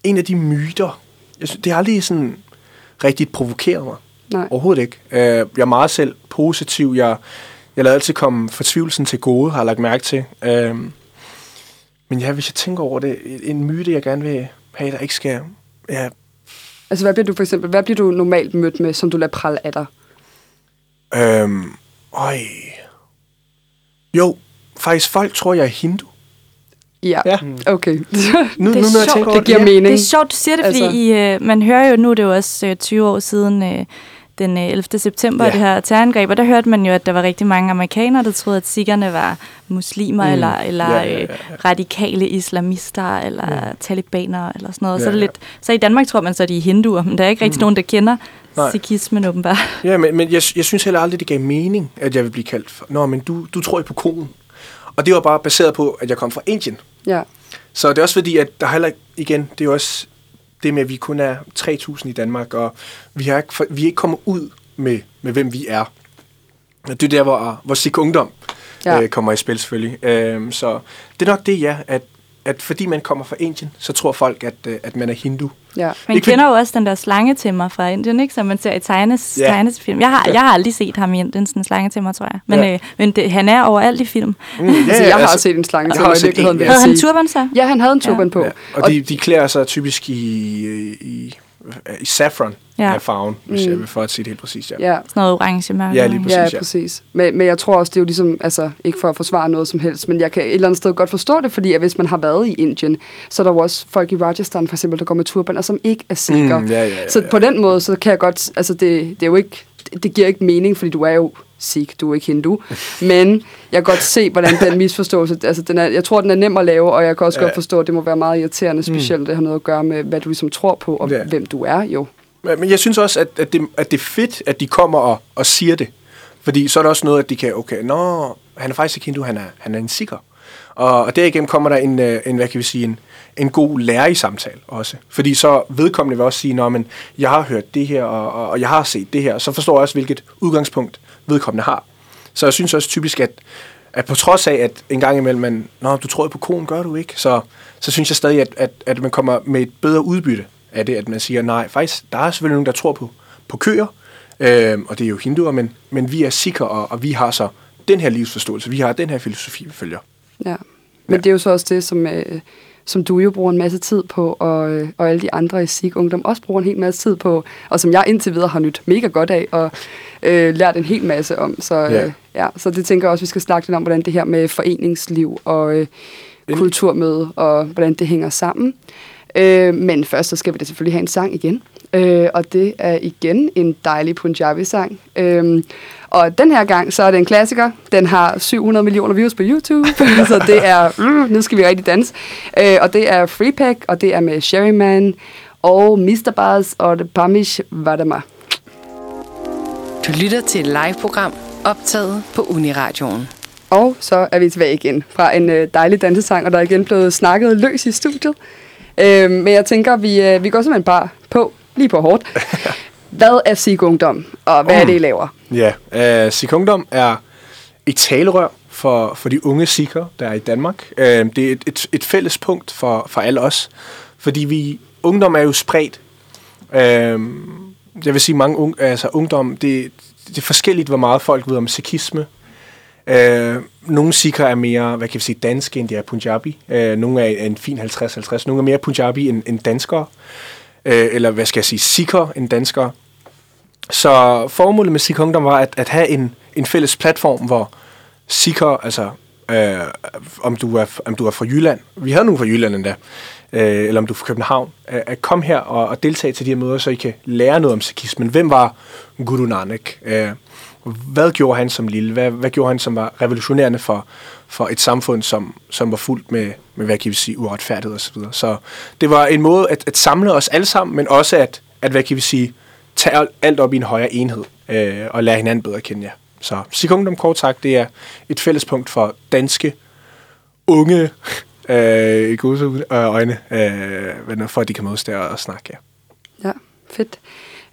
D: en af de myter, jeg synes, det har aldrig sådan rigtigt provokeret mig.
B: Nej.
D: Overhovedet ikke. Øh, jeg er meget selv positiv. Jeg, jeg lader altid komme fortvivlelsen til gode, har jeg lagt mærke til. Øh, men ja, hvis jeg tænker over det, en myte, jeg gerne vil have, der ikke skal... Ja,
B: Altså hvad bliver du for eksempel, hvad bliver du normalt mødt med, som du lader prale af dig?
D: Øhm, øj. Jo, faktisk folk tror, jeg er hindu.
B: Ja,
D: Ja.
B: okay. [LAUGHS]
D: Nu,
C: Det er
D: nu når jeg
C: sjovt.
D: tænker
B: det giver
D: ja.
B: mening.
C: Det er sjovt, du siger det, fordi
B: Altså-.
C: I, øh, man hører jo, nu er det jo også øh, 20 år siden øh, den øh, 11. september,
D: Ja.
C: ja. det her terrorangreb, og der hørte man jo, at der var rigtig mange amerikanere, der troede, at sikkerne var muslimer,
D: Mm.
C: eller, eller
D: Ja, ja, ja,
C: øh,
D: ja.
C: radikale islamister, eller mm. talibanere, eller sådan noget.
D: Ja,
C: så, er det
D: ja.
C: lidt, så i Danmark tror man så, at de er hinduer, men der er ikke rigtig mm. nogen, der kender
D: Nej.
C: sikhismen åbenbart. [LAUGHS]
D: Ja, men, men jeg, jeg synes heller aldrig, det gav mening, at jeg vil blive kaldt for. Nå, men du, du tror jo på konen. Og det var bare baseret på, at jeg kom fra Indien.
B: ja.
D: Så det er også fordi, at der heller ikke, igen, det er jo også det med, at vi kun er 3.000 i Danmark, og vi, har ikke, vi er ikke kommet ud med, med hvem vi er. Det er der, hvor, hvor Sikh Ungdom
B: Ja.
D: øh, kommer i spil selvfølgelig. Øhm, så det er nok det, ja, at, at fordi man kommer fra Indien, så tror folk, at, øh, at man er hindu.
B: ja.
C: Man
D: Ikke
C: kender jo også den der slangetimmer fra Indien, ikke? som man ser i tegnes,
D: Ja.
C: yeah. tegnesfilm. Jeg har,
D: Ja.
C: jeg har aldrig set ham i Indien, sådan en slangetimmer, tror jeg. Men,
D: Ja.
C: øh, men det, han er overalt i film.
D: Mm, [LAUGHS] ja,
B: altså, jeg har også set en slange
D: jeg
B: til
D: har
B: høj
D: også set
B: virkeligheden,
D: en,
B: vil
D: ja.
B: jeg
C: Havde han turban så?
B: Ja, han havde en turban på.
D: Ja, og de, de klæder sig typisk i, i, i saffron
C: Ja.
D: af farven, hvis
B: Mm.
D: jeg vil for at sige det helt præcist. Ja.
B: Ja,
C: Sådan noget orange mørke.
D: Ja, lige præcis.
B: ja,
D: ja.
B: præcis. Men, men jeg tror også, det er jo ligesom, altså ikke for at forsvare noget som helst, men jeg kan et eller andet sted godt forstå det, fordi at hvis man har været i Indien, så er der jo også folk i Rajasthan for eksempel, der går med turbaner, som ikke er sikre.
D: Mm, ja, ja, ja,
B: Så
D: ja.
B: på den måde, så kan jeg godt, altså det, det er jo ikke, det giver ikke mening, fordi du er jo sikh, du er ikke hindu. Men jeg kan godt se, hvordan den misforståelse, altså den er, jeg tror, den er nem at lave, og jeg kan også
D: Ja.
B: godt forstå, at det må være meget irriterende, specielt det har noget at gøre med, hvad du ligesom tror på, og
D: Ja.
B: hvem du er jo.
D: Men men jeg synes også, at, at, det, at det er fedt, at de kommer og, og siger det. Fordi så er der også noget, at de kan, okay, nå, han er faktisk ikke hindu, han er, han er en sikker. Og, og derigennem kommer der en, øh, en, hvad kan vi sige, en, en god lærer i samtale også. Fordi så vedkommende vil også sige, nå, men jeg har hørt det her, og, og, og jeg har set det her. Så forstår jeg også, hvilket udgangspunkt vedkommende har. Så jeg synes også typisk, at, at på trods af, at en gang imellem man, nå, du tror på konen, gør du ikke? Så, så synes jeg stadig, at, at, at man kommer med et bedre udbytte af det, at man siger, nej, faktisk, der er selvfølgelig nogen, der tror på, på køer, øh, og det er jo hinduer, men, men vi er sikre, og, og vi har så den her livsforståelse, vi har den her filosofi, vi følger.
B: Ja. Men
D: Ja.
B: det er jo så også det, som, øh, som du jo bruger en masse tid på, og, øh, og alle de andre i SIG Ungdom også bruger en hel masse tid på, og som jeg indtil videre har nyt mega godt af, og øh, lært en hel masse om. Så, øh,
D: Ja.
B: ja, så det tænker jeg også, vi skal snakke lidt om, hvordan det her med foreningsliv og, øh, kulturmøde, og hvordan det hænger sammen. Øh, men først så skal vi da selvfølgelig have en sang igen. Øh, og det er igen en dejlig Punjabi-sang. Øh, og den her gang, så er det en klassiker. Den har 700 millioner views på YouTube, [LAUGHS] så det er, uh, nu skal vi rigtig danse. Øh, og det er Freepack, og det er med Sherryman og Mr. Buzz og The Pamish Vadama.
A: Du lytter til et live-program optaget på Uniradioen.
B: Og så er vi tilbage igen fra en øh, dejlig dansesang, og der er igen blevet snakket løs i studiet. Øh, men jeg tænker, vi, øh, vi går simpelthen bare på, lige på hårdt. [LAUGHS] Hvad er Sikh Ungdom, og hvad er det, I laver?
D: Ja, uh, Sikh Ungdom er et talerør for, for de unge sikher, der er i Danmark. Uh, det er et, et, et fælles punkt for, for alle os, fordi vi ungdom er jo spredt. Uh, jeg vil sige, mange unge, altså ungdom, det, det er forskelligt, hvor meget folk ved om sikhisme. Uh, nogle sikher er mere, hvad kan vi sige, danske, end de er punjabi. Uh, nogle er en fin 50-50. Nogle er mere punjabi end, end danskere øh, eller hvad skal jeg sige, sikker end danskere. Så formålet med Sikh Ungdom var at, at have en, en fælles platform, hvor sikker, altså øh, om, du er, om du er fra Jylland, vi havde nogen fra Jylland endda, øh, eller om du er fra København, øh, at komme her og, og deltage til de her møder, så I kan lære noget om sikhismen. Hvem var Guru Nanak? Øh, hvad gjorde han som lille? Hvad, hvad gjorde han, som var revolutionerende for, for et samfund, som, som var fuldt med, med, hvad kan vi sige, uretfærdighed osv. Så, så det var en måde at, at samle os alle sammen, men også at, at hvad kan vi sige, tage alt op i en højere enhed øh, og lære hinanden bedre at kende jer. Så Sikh Ungdom, kort sagt, det er et fællespunkt for danske unge [LAUGHS] øh, i gode øjne, øh, for at de kan mødes der og snakke. Ja,
B: ja fedt.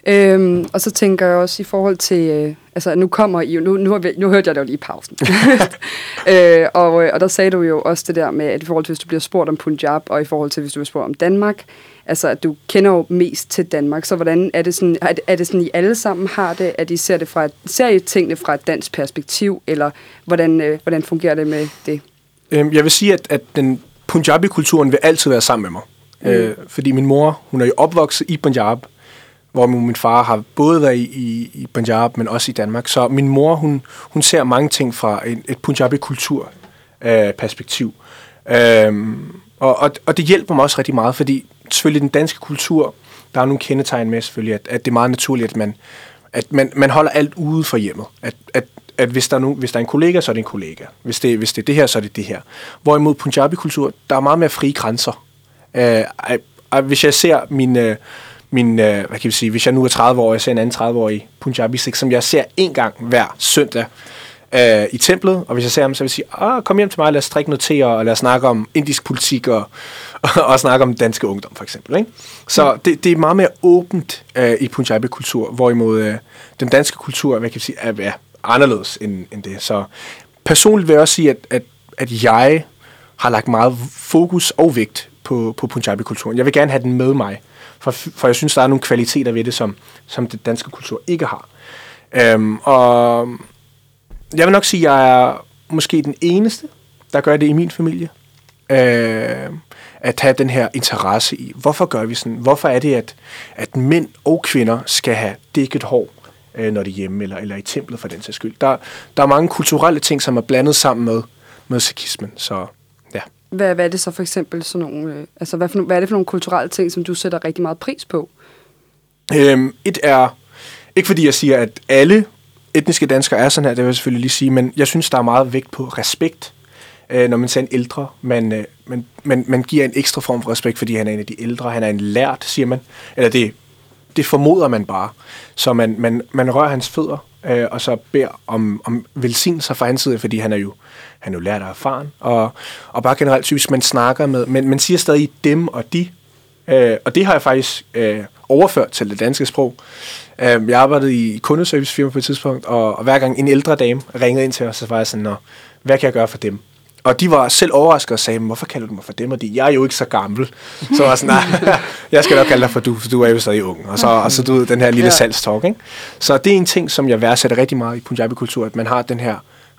B: Øhm, og så tænker jeg også i forhold til, øh, altså nu kommer I jo, nu, nu, vi, nu hørte jeg det jo lige i pausen. [LAUGHS] øh, og, og der sagde du jo også det der med, at i forhold til, hvis du bliver spurgt om Punjab, og i forhold til, hvis du bliver spurgt om Danmark, altså at du kender jo mest til Danmark, så hvordan er det sådan, er det, er det sådan, I alle sammen har det, at I ser, det fra, ser I tingene fra et dansk perspektiv, eller hvordan, øh, hvordan fungerer det med det?
D: Øhm, jeg vil sige, at, at den Punjabi-kulturen vil altid være sammen med mig. Mm. Øh, fordi min mor, hun er jo opvokset i Punjab, hvor min far har både været i, i, i Punjab, men også i Danmark. Så min mor, hun, hun ser mange ting fra en, et Punjabi-kultur-perspektiv. Øh, øhm, og, og, og det hjælper mig også rigtig meget, fordi selvfølgelig den danske kultur, der er nogle kendetegn med selvfølgelig, at, at det er meget naturligt, at man, at man, man holder alt ude for hjemmet. At, at, at hvis, der er nogen, hvis der er en kollega, så er det en kollega. Hvis det, hvis det er det her, så er det det her. Hvorimod Punjabi-kultur, der er meget mere frie grænser. Øh, hvis jeg ser min... Øh, min, øh, hvad kan vi sige, hvis jeg nu er 30 år, og jeg ser en anden 30-årig Punjabi Sikh, som jeg ser en gang hver søndag øh, i templet, og hvis jeg ser ham, så vil jeg sige, ah, kom hjem til mig, lad os drikke noget te, og lad os snakke om indisk politik, og, [LAUGHS] og, og snakke om danske ungdom, for eksempel. Ikke? Så mm. det, det er meget mere åbent øh, i Punjabi-kultur, hvorimod øh, den danske kultur, hvad kan vi sige, er, er anderledes end, end det. Så personligt vil jeg også sige, at, at, at jeg har lagt meget fokus og vægt på, på Punjabi-kulturen. Jeg vil gerne have den med mig. For, for jeg synes, der er nogle kvaliteter ved det, som, som det danske kultur ikke har. Øhm, og jeg vil nok sige, at jeg er måske den eneste, der gør det i min familie. Øh, at have den her interesse i, hvorfor gør vi sådan? Hvorfor er det, at, at mænd og kvinder skal have dækket hår, øh, når de er hjemme, eller, eller i templet for den sags skyld? Der, der er mange kulturelle ting, som er blandet sammen med, med sikhismen, så
B: hvad, hvad er det så for eksempel sådan nogle, øh, altså hvad, for, hvad er det for nogle kulturelle ting, som du sætter rigtig meget pris på?
D: Øhm, et er, ikke fordi jeg siger, at alle etniske danskere er sådan her, det vil jeg selvfølgelig lige sige, men jeg synes, der er meget vægt på respekt, øh, når man ser en ældre. Man, øh, man, man, man giver en ekstra form for respekt, fordi han er en af de ældre, han er en lært, siger man. Eller det, det formoder man bare. Så man, man, man rører hans fødder, øh, og så beder om, om velsignelser fra hans side, fordi han er jo han er jo lært af erfaren, og, og bare generelt typisk, man snakker med, men man siger stadig dem og de, øh, og det har jeg faktisk øh, overført til det danske sprog. Øh, jeg arbejdede i kundeservicefirma på et tidspunkt, og, og hver gang en ældre dame ringede ind til os, så var jeg sådan, Nå, hvad kan jeg gøre for dem? Og de var selv overrasket og sagde, hvorfor kalder du mig for dem? Og de, jeg er jo ikke så gammel. Så var sådan, nej, [LAUGHS] jeg skal nok kalde dig for du, for du er jo stadig ung. Og så, og så du ved, den her lille ja. salgstalk. Ikke? Så det er en ting, som jeg værdsætter rigtig meget i Punjabi-kultur, at man har den her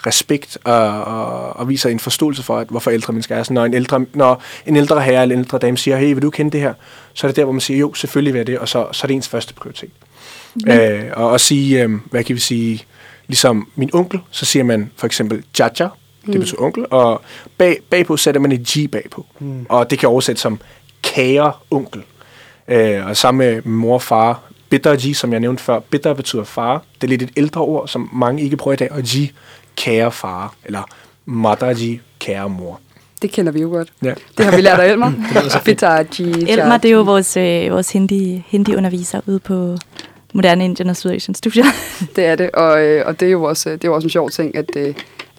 D: respekt og, og, og viser en forståelse for, at, hvorfor ældre mennesker er sådan. Når en ældre, når en ældre herre eller en ældre dame siger, hey, vil du kende det her? Så er det der, hvor man siger, jo, selvfølgelig vil jeg det, og så, så er det ens første prioritet. Mm. Øh, og at sige, øh, hvad kan vi sige, ligesom min onkel, så siger man for eksempel Jaja, det betyder onkel, og bag, bagpå sætter man et G bagpå. Mm. Og det kan oversættes som kære onkel. Øh, og sammen med mor og far, bitter G, som jeg nævnte før, bitter betyder far. Det er lidt et ældre ord, som mange ikke bruger i dag, og G, kære far, eller Mataji, kære mor.
B: Det kender vi jo godt.
D: Ja.
B: Det har vi lært af Elmer. [LAUGHS] Pitaji.
C: Elmer, det er jo vores, øh, vores hindi, hindi-underviser ude på Moderne Indian og Sydasian Studier. [LAUGHS]
B: Det er det, og, øh, og det er jo også, det er jo også en sjov ting, at øh,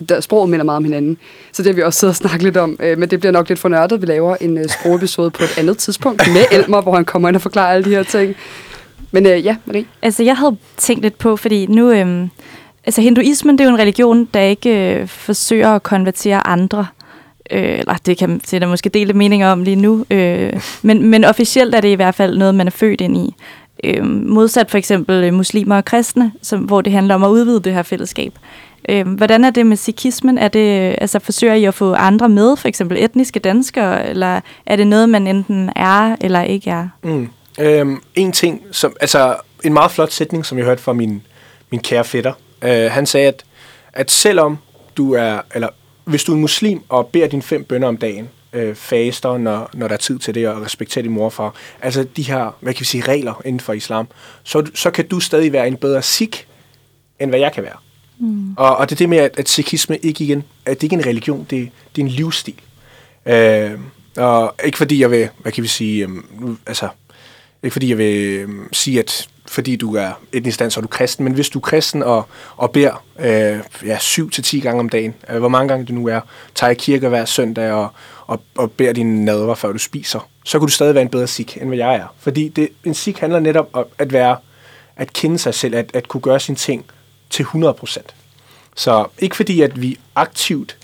B: der, sproget minder meget om hinanden. Så det har vi også siddet og snakket lidt om. Øh, men det bliver nok lidt for nørdet. Vi laver en øh, sprogepisode på et andet tidspunkt med [LAUGHS] Elmer, hvor han kommer ind og forklarer alle de her ting. Men øh, ja, Marie.
C: Altså, jeg havde tænkt lidt på, fordi nu... Øh, altså, hinduismen, det er jo en religion, der ikke øh, forsøger at konvertere andre. Øh, eller det kan det er der måske dele meninger om lige nu. Øh, men, men officielt er det i hvert fald noget, man er født ind i. Øh, modsat for eksempel øh, muslimer og kristne, som, hvor det handler om at udvide det her fællesskab. Øh, hvordan er det med sikismen? Er det, altså, forsøger I at få andre med, for eksempel etniske danskere, eller er det noget, man enten er eller ikke er?
D: Mm. Øhm, en ting, som, altså en meget flot sætning, som jeg hørte fra min, min kære fætter. Øh, han sagde, at, at selvom du er, eller hvis du er en muslim og beder dine fem bønder om dagen, øh, faster, når, når der er tid til det, og respekterer din morfar, altså de her, hvad kan vi sige, regler inden for islam, så, så kan du stadig være en bedre sik, end hvad jeg kan være. Mm. Og, og det er det med, at, at sikhisme ikke igen, at det ikke er en religion, det, det er en livsstil. Øh, og ikke fordi jeg vil, hvad kan vi sige, øh, altså, ikke fordi jeg vil øh, sige, at fordi du er etnisk dansk, så er du kristen, men hvis du er kristen og, og beder øh, ja, 7-10 gange om dagen, øh, hvor mange gange du nu er, tager i kirke hver søndag og, og, og beder dine nadver, før du spiser, så kan du stadig være en bedre sikh, end hvad jeg er. Fordi det, en sikh handler netop om at være, at kende sig selv, at, at kunne gøre sine ting til 100%. Så ikke fordi, at vi aktivt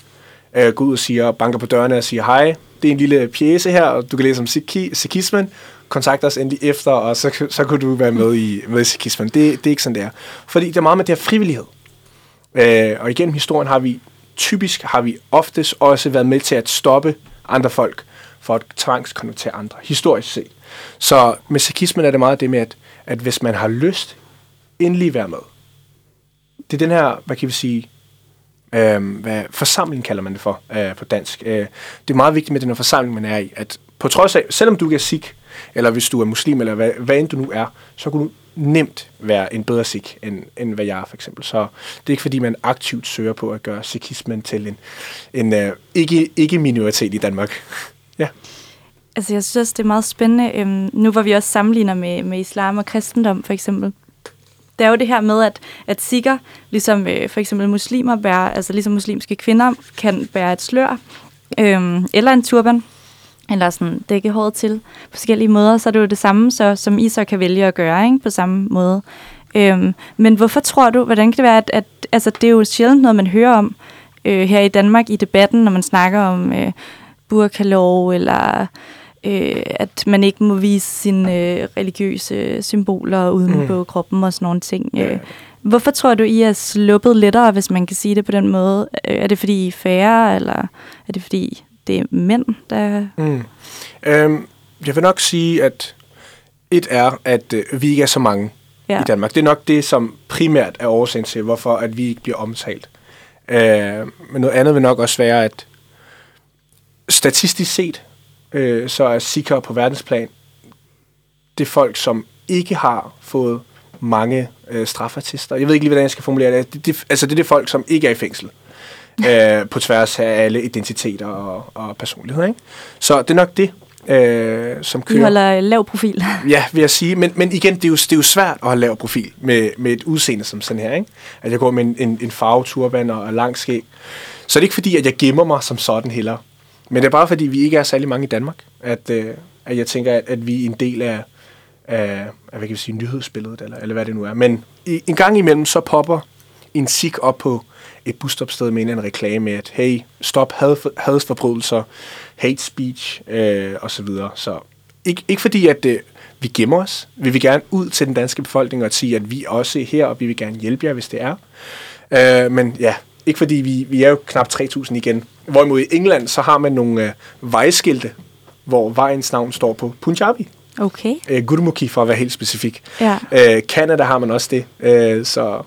D: øh, går ud og siger, banker på dørene og siger, hej, det er en lille pjæse her, og du kan læse om sikismen, kontakt os endelig efter, og så, så kunne du være med i, med i. Det, det er ikke sådan, det er. Fordi det er meget med det her frivillighed. Øh, og igennem historien har vi, typisk har vi oftest også været med til at stoppe andre folk for at tvangskonvertere andre, historisk set. Så med sikismen er det meget det med, at, at hvis man har lyst, endelig være med. Det er den her, hvad kan vi sige, øh, hvad forsamling kalder man det for øh, på dansk. Øh, det er meget vigtigt med den her forsamling, man er i, at på trods af, selvom du er sikh, eller hvis du er muslim, eller hvad, hvad end du nu er, så kan du nemt være en bedre sikh, end, end hvad jeg er, for eksempel. Så det er ikke, fordi man aktivt søger på at gøre sikhismen til en, en uh, ikke, ikke minoritet i Danmark. [LAUGHS] ja.
C: Altså, jeg synes det er meget spændende. Øhm, nu hvor vi også sammenligner med, med islam og kristendom, for eksempel. Det er jo det her med, at, at sikker, ligesom øh, for eksempel muslimer, bærer, altså ligesom muslimske kvinder, kan bære et slør, øh, eller en turban, eller sådan dække håret til på forskellige måder, så er det jo det samme, så, som I så kan vælge at gøre ikke? på samme måde. Øhm, men hvorfor tror du, hvordan kan det være, at, at altså, det er jo sjældent noget, man hører om øh, her i Danmark i debatten, når man snakker om øh, burkalov, eller øh, at man ikke må vise sine øh, religiøse symboler uden mm. på kroppen og sådan nogle ting. Øh, hvorfor tror du, I er sluppet lettere, hvis man kan sige det på den måde? Øh, er det fordi I er færre, eller er det fordi det er mænd, der...
D: Mm. Øhm, jeg vil nok sige, at et er, at øh, vi ikke er så mange ja. i Danmark. Det er nok det, som primært er årsagen til, hvorfor at vi ikke bliver omtalt. Øh, men noget andet vil nok også være, at statistisk set, øh, så er sikre på verdensplan det folk, som ikke har fået mange øh, straffartister. Jeg ved ikke lige, hvordan jeg skal formulere det. det, det altså, det er det folk, som ikke er i fængsel [LAUGHS] øh, på tværs af alle identiteter og, og personligheder. Ikke? Så det er nok det, øh, som kører.
C: Vi holder lav profil. [LAUGHS]
D: ja, vil jeg sige. Men, men igen, det er, jo, det er jo svært at have lav profil med, med et udseende som sådan her. Ikke? At jeg går med en, en, en farveturban og, og lang skæg. Så det er ikke fordi, at jeg gemmer mig som sådan heller. Men det er bare fordi, vi ikke er særlig mange i Danmark, at, øh, at jeg tænker, at, at vi er en del af, af, af hvad kan vi sige, nyhedsbilledet, eller, eller hvad det nu er. Men i, en gang imellem, så popper en sik op på et busstopsted med en reklame med, at hey, stop had, hadsforbrydelser, hate speech øh, og så videre. Så ikke, ikke fordi, at øh, vi gemmer os. Vi vil gerne ud til den danske befolkning og sige, at vi også er her, og vi vil gerne hjælpe jer, hvis det er. Øh, men ja, ikke fordi vi, vi er jo knap 3.000 igen. Hvorimod i England, så har man nogle øh, vejskilte, hvor vejens navn står på Punjabi.
C: Okay.
D: Øh, Gurmukhi, for at være helt specifik.
C: Ja.
D: Øh, Canada har man også det. Øh, så,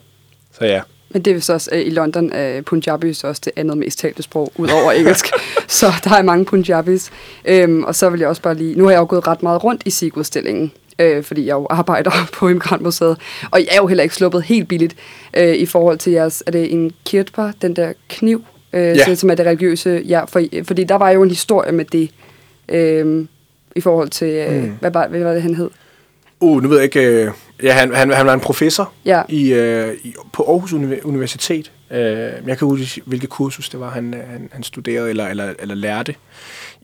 D: så ja.
B: Men det er så også, øh, i London er Punjabi så også det andet mest talte sprog, ud over engelsk. [LAUGHS] så der er mange Punjabis. Øhm, og så vil jeg også bare lige... Nu har jeg jo gået ret meget rundt i SIG-udstillingen, øh, fordi jeg jo arbejder [LAUGHS] på Immigrantmuseet. Og jeg er jo heller ikke sluppet helt billigt øh, i forhold til jeres... Er det en kirtbar, den der kniv, øh,
D: Ja.
B: som er det religiøse? Ja, for, fordi der var jo en historie med det, øh, i forhold til... Øh, mm. hvad, var, hvad var det, han hed?
D: Uh, nu ved jeg ikke... Øh, ja, han, han, han var en professor
B: Ja.
D: i, øh, i, på Aarhus Uni- Universitet. Øh, jeg kan huske, hvilket kursus det var, han, øh, han, han studerede eller, eller, eller lærte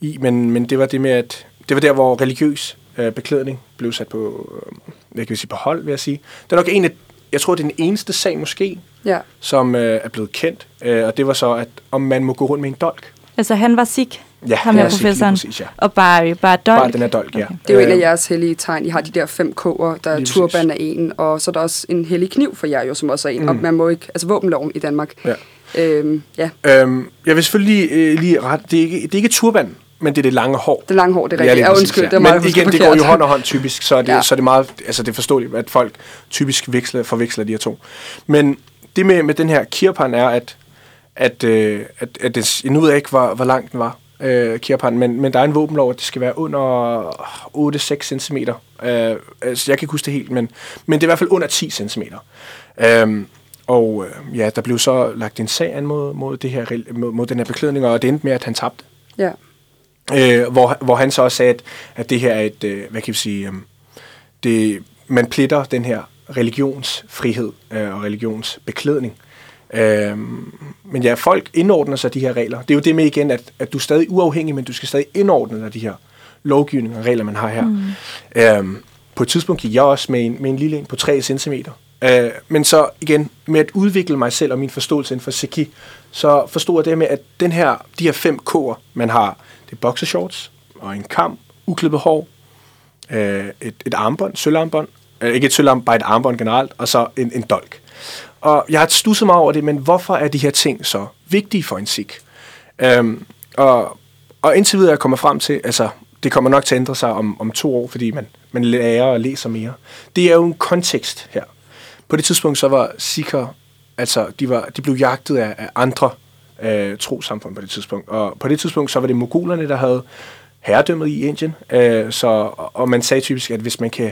D: i. Men, men det var det med, at det var der, hvor religiøs øh, beklædning blev sat på, øh, hvad kan vi sige, på hold, vil jeg sige. Det er nok en af, jeg tror, det er den eneste sag måske,
B: Ja.
D: som øh, er blevet kendt. Øh, og det var så, at om man må gå rundt med en dolk.
C: Altså, han var sik,
D: Ja,
C: ham her
D: er lige
C: professoren,
D: præcis, ja.
C: og bare, bare dolk.
D: Bare den her dolk, ja.
C: Okay.
B: Det er jo en af
D: Øh,
B: jeres hellige tegn. I har de der fem k'er, der er
D: Lige
B: turban af en, og så er der også en hellig kniv for jer jo, som også er en. Mm. Og man må ikke, altså våbenloven i Danmark.
D: Ja.
B: Øhm, ja,
D: Øhm, jeg vil selvfølgelig lige, øh, lige ret, det er, ikke, det er ikke turban, men det er det lange hår.
B: det lange hår, det er
D: Ja,
B: rigtigt. Ja,
D: præcis,
B: undskyld,
D: ja.
B: det er meget
D: Men igen, det går jo hånd og hånd typisk, så er det, ja.
B: Ja.
D: så er det meget, altså det er forståeligt, at folk typisk veksler, forveksler de her to. Men det med, med den her kirpan er, at, at, øh, at, at det, nu ved jeg ikke, hvor, hvor lang den var, øh, kirpan, men, men der er en våbenlov, at det skal være under 8-6 cm. Øh, altså, jeg kan ikke huske det helt, men, men det er i hvert fald under 10 cm. Øhm, og øh, ja, der blev så lagt en sag an mod, mod, det her, mod, mod den her beklædning, og det endte med, at han tabte.
B: Ja.
D: Øh, hvor, hvor han så også sagde, at, at det her er et, øh, hvad kan vi sige, øh, det, man plitter den her religionsfrihed øh, og religionsbeklædning. Øh, men ja, folk indordner sig de her regler. Det er jo det med igen, at, at du er stadig uafhængig, men du skal stadig indordne dig de her lovgivninger og regler, man har her. Mm. Øh, på et tidspunkt gik jeg også med en, med en lille en på 3 cm. Øh, men så igen, med at udvikle mig selv og min forståelse inden for Seki, så forstod jeg det med, at den her, de her fem K'er, man har, det boxershorts og en kam, uklippet hår, øh, et, et armbånd, sølvarmbånd, øh, ikke et sølvarmbånd, bare et armbånd generelt, og så en, en dolk. Og jeg har stusset mig over det, men hvorfor er de her ting så vigtige for en sik? Øhm, og, og indtil videre er jeg kommer frem til, altså det kommer nok til at ændre sig om, om to år, fordi man, man lærer og læser mere. Det er jo en kontekst her. På det tidspunkt så var sikher, altså de, var, de blev jagtet af, af andre øh, trosamfund på det tidspunkt. Og på det tidspunkt så var det mogulerne, der havde herredømmet i Indien. Øh, så, og man sagde typisk, at hvis man kan,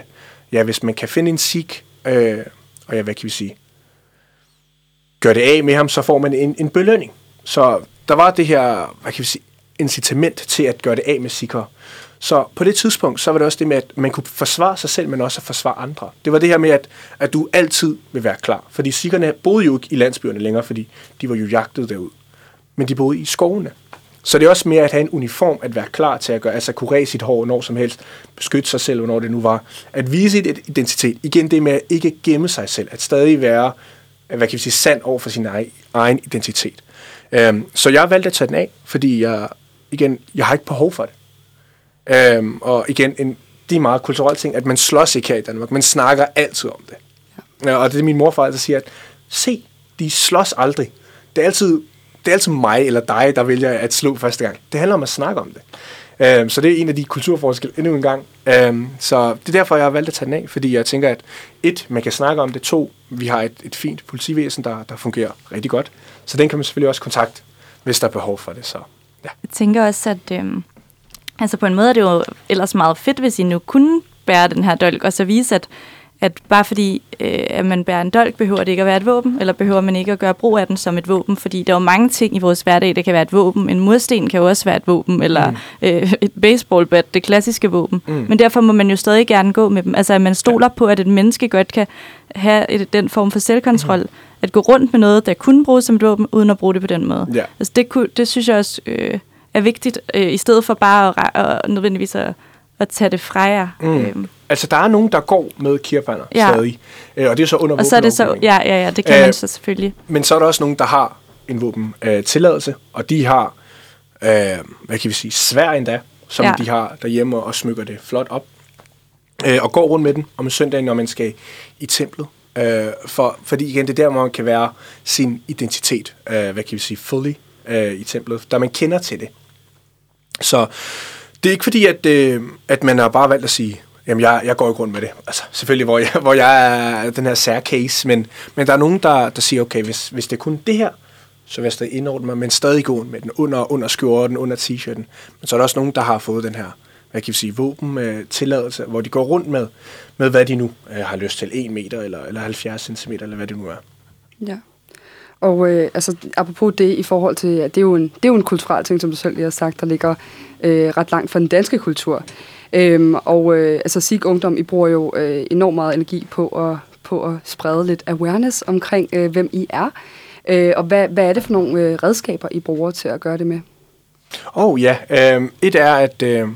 D: ja, hvis man kan finde en sikh, øh, og ja, hvad kan vi sige, gør det af med ham, så får man en, en belønning. Så der var det her, hvad kan vi sige, incitament til at gøre det af med sikker. Så på det tidspunkt, så var det også det med, at man kunne forsvare sig selv, men også at forsvare andre. Det var det her med, at, at du altid vil være klar. Fordi sikkerne boede jo ikke i landsbyerne længere, fordi de var jo jagtet derud. Men de boede i skovene. Så det er også mere at have en uniform, at være klar til at gøre, altså kurere sit hår når som helst, beskytte sig selv, hvornår det nu var. At vise et identitet. Igen det med at ikke gemme sig selv, at stadig være, hvad kan vi sige, sand over for sin egen, egen identitet. Øhm, så jeg har valgt at tage den af, fordi jeg, igen, jeg har ikke behov for det. Øhm, og igen, en, det er meget kulturelt ting, at man slås ikke her i Danmark. Man snakker altid om det. Ja. Og det er min morfar, der siger, at se, de slås aldrig. Det er altid, det er altid mig eller dig, der vælger at slå første gang. Det handler om at snakke om det. Øhm, så det er en af de kulturforskelle endnu en gang. Øhm, så det er derfor, jeg har valgt at tage den af, fordi jeg tænker, at et, man kan snakke om det. To, vi har et, et fint politivæsen, der, der fungerer rigtig godt. Så den kan man selvfølgelig også kontakte, hvis der er behov for det. Så ja.
C: Jeg tænker også, at øhm, altså på en måde er det jo ellers meget fedt, hvis I nu kunne bære den her dolk, og så vise, at, at bare fordi øh, at man bærer en dolk, behøver det ikke at være et våben, eller behøver man ikke at gøre brug af den som et våben, fordi der er jo mange ting i vores hverdag, der kan være et våben. En mursten kan jo også være et våben, eller mm. øh, et baseballbat, det klassiske våben. Mm. Men derfor må man jo stadig gerne gå med dem. Altså at man stoler på, at et menneske godt kan have et, den form for selvkontrol, mm. at gå rundt med noget, der kunne bruges som et våben, uden at bruge det på den måde.
D: Ja.
C: Altså det, kunne, det synes jeg også øh, er vigtigt, øh, i stedet for bare at, at nødvendigvis at, at tage det fra jer.
D: Mm.
C: Øhm,
D: Altså, der er nogen, der går med kirpaner
C: Ja.
D: stadig. Øh, og det er så under
C: og så er det så, ja, ja, ja, det kan
D: Øh,
C: man så selvfølgelig.
D: Men så er der også nogen, der har en våben øh, tilladelse, og de har, øh, hvad kan vi sige, svær endda, som
C: ja.
D: de har derhjemme og smykker det flot op. Øh, og går rundt med den om søndagen, når man skal i templet. Øh, for, fordi igen, det er der, hvor man kan være sin identitet, øh, hvad kan vi sige, fully øh, i templet, der man kender til det. Så det er ikke fordi, at, øh, at man har bare valgt at sige, Jamen, jeg, jeg går i rundt med det. Altså, selvfølgelig, hvor jeg, [LAUGHS] hvor jeg er den her særcase, men, men der er nogen, der, der siger, okay, hvis, hvis det er kun det her, så vil jeg stadig indordne mig, men stadig gå med den under, under skjorten, under t-shirten. Men så er der også nogen, der har fået den her, hvad kan vi sige, våben øh, tilladelse, hvor de går rundt med, med hvad de nu øh, har lyst til, 1 meter eller, eller 70 cm, eller hvad det nu er.
B: Ja. Og øh, altså, apropos det i forhold til, at det er, jo en, det er jo en kulturel ting, som du selv lige har sagt, der ligger øh, ret langt fra den danske kultur. Øhm, og øh, altså SIG Ungdom, I bruger jo øh, enormt meget energi på at, på at sprede lidt awareness omkring, øh, hvem I er. Øh, og hvad, hvad er det for nogle øh, redskaber, I bruger til at gøre det med?
D: Oh ja, øh, et er, at øh,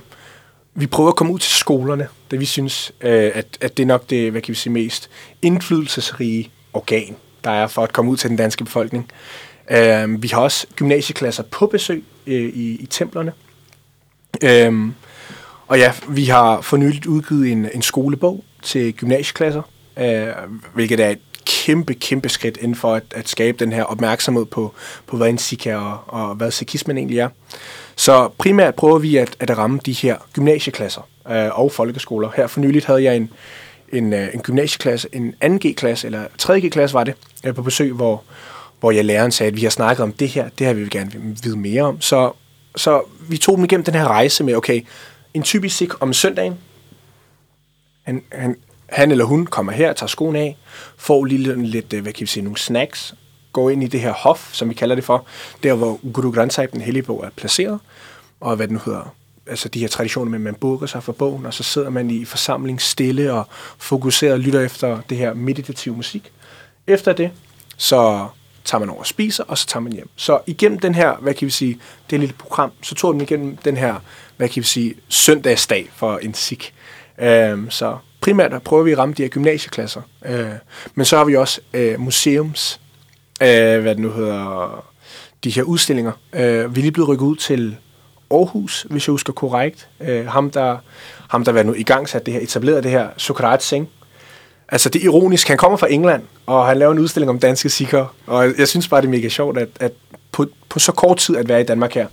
D: vi prøver at komme ud til skolerne, da vi synes, øh, at, at det er nok det, hvad kan vi sige, mest indflydelsesrige organ, der er for at komme ud til den danske befolkning. Øh, vi har også gymnasieklasser på besøg øh, i, i templerne. Øh, og ja, vi har for nyligt udgivet en, en skolebog til gymnasieklasser, øh, hvilket er et kæmpe, kæmpe skridt inden for at, at skabe den her opmærksomhed på, på hvad en SIK er og, og hvad sikismen egentlig er. Så primært prøver vi at, at ramme de her gymnasieklasser øh, og folkeskoler. Her for nyligt havde jeg en, en, øh, en gymnasieklasse, en 2G-klasse, eller 3G-klasse var det, øh, på besøg, hvor, hvor jeg læreren sagde, at vi har snakket om det her, det her vil vi gerne vide mere om. Så, så vi tog dem igennem den her rejse med, okay, en typisk sik om søndagen, han, han, han eller hun kommer her, tager skoen af, får lige lidt, øh, hvad kan vi sige, nogle snacks, går ind i det her hof, som vi kalder det for, der hvor Guru Granth Sahib, den hellige bog, er placeret, og hvad den hedder, altså de her traditioner med, at man bukker sig for bogen, og så sidder man i forsamling stille og fokuseret og lytter efter det her meditative musik. Efter det, så tager man over og spiser, og så tager man hjem. Så igennem den her, hvad kan vi sige, det lille program, så tog den igennem den her, hvad kan vi sige, søndagsdag for en sik. Øhm, så primært prøver vi at ramme de her gymnasieklasser. Øh, men så har vi også øh, museums, øh, hvad det nu hedder, de her udstillinger. Øh, vi er lige blevet rykket ud til Aarhus, hvis jeg husker korrekt. Øh, ham, der, ham, der var nu i gang sat det her, etableret det her, Sokrat Singh. Altså, det er ironisk. Han kommer fra England, og han laver en udstilling om danske sikre. Og jeg synes bare, det er mega sjovt, at, at på, på så kort tid at være i Danmark her.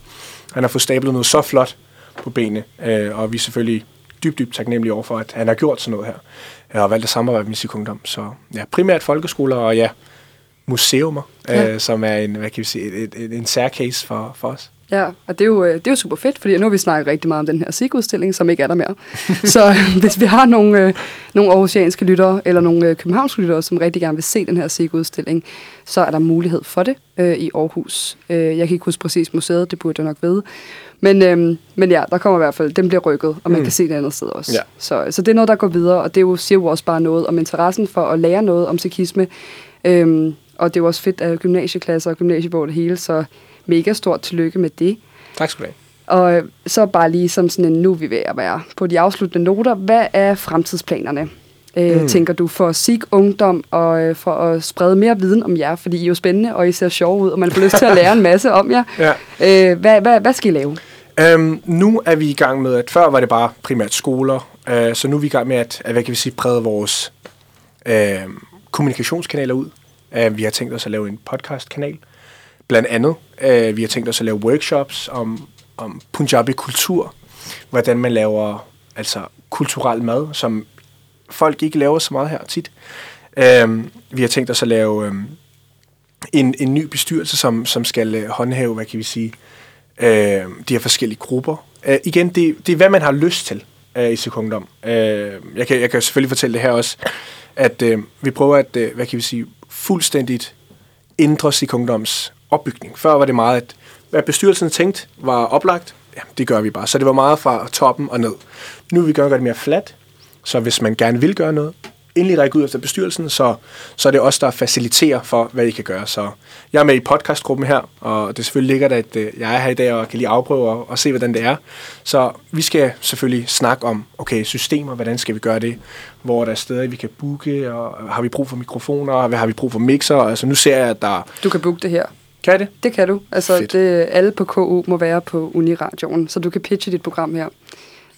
D: Han har fået stablet noget så flot på benene, øh, og vi er selvfølgelig dybt, dybt taknemmelige over for, at han har gjort sådan noget her. Jeg har valgt at samarbejde med Sikungdom. Så ja, primært folkeskoler og ja, museumer, ja. øh, som er en, hvad kan vi sige, et, et, en særcase for, for os.
B: Ja, og det er, jo, det er jo super fedt, fordi nu har vi snakket rigtig meget om den her SIG-udstilling, som ikke er der mere. [LAUGHS] så hvis vi har nogle, øh, nogle aarhusianske lyttere, eller nogle øh, københavnske lyttere, som rigtig gerne vil se den her SIG-udstilling, så er der mulighed for det øh, i Aarhus. Øh, jeg kan ikke huske præcis museet, det burde jeg nok vide. Men, øh, men ja, der kommer i hvert fald, den bliver rykket, og man mm. kan se det andet sted også. Ja. Så, så det er noget, der går videre, og det er jo, siger jo også bare noget om interessen for at lære noget om sikisme. Øh, og det er jo også fedt, at gymnasieklasser og gymnasiebog det hele, så mega stort tillykke med det.
D: Tak skal du have.
B: Og så bare lige som sådan en, nu er vi ved at være på de afsluttende noter. Hvad er fremtidsplanerne, øh, mm. tænker du, for SIG Ungdom og øh, for at sprede mere viden om jer? Fordi I er jo spændende, og I ser sjove ud, og man får lyst til at lære en masse om jer. [LAUGHS] Ja. Øh, hvad, hvad, hvad skal I lave?
D: Um, nu er vi i gang med, at før var det bare primært skoler, uh, så nu er vi i gang med at, at hvad kan vi sige, brede vores uh, kommunikationskanaler ud. Uh, vi har tænkt os at lave en podcastkanal, blandt andet. Uh, vi har tænkt os at lave workshops om, om Punjabi kultur, hvordan man laver altså kulturel mad, som folk ikke laver så meget her tit. Uh, vi har tænkt os at lave um, en, en ny bestyrelse, som, som skal håndhæve, hvad kan vi sige, uh, de her forskellige grupper. Uh, igen, det, det er, hvad man har lyst til i sekundom. Uh, jeg, kan, jeg kan selvfølgelig fortælle det her også, at øh, vi prøver at, øh, hvad kan vi sige, fuldstændigt ændre sekunddoms opbygning. Før var det meget, at hvad bestyrelsen tænkt var oplagt, ja, det gør vi bare. Så det var meget fra toppen og ned. Nu vil vi gøre det mere flat, så hvis man gerne vil gøre noget, endelig række ud efter bestyrelsen, så, så er det os, der faciliterer for, hvad I kan gøre. Så jeg er med i podcastgruppen her, og det er selvfølgelig ligger at øh, jeg er her i dag og kan lige afprøve og, og se, hvordan det er. Så vi skal selvfølgelig snakke om, okay, systemer, hvordan skal vi gøre det? Hvor er der steder, vi kan booke, og har vi brug for mikrofoner, hvad har vi brug for mixer? Altså nu ser jeg, at der...
B: Du kan booke det her.
D: Kan det?
B: Det kan du. Altså, det, alle på KU må være på Uniradioen, så du kan pitche dit program her.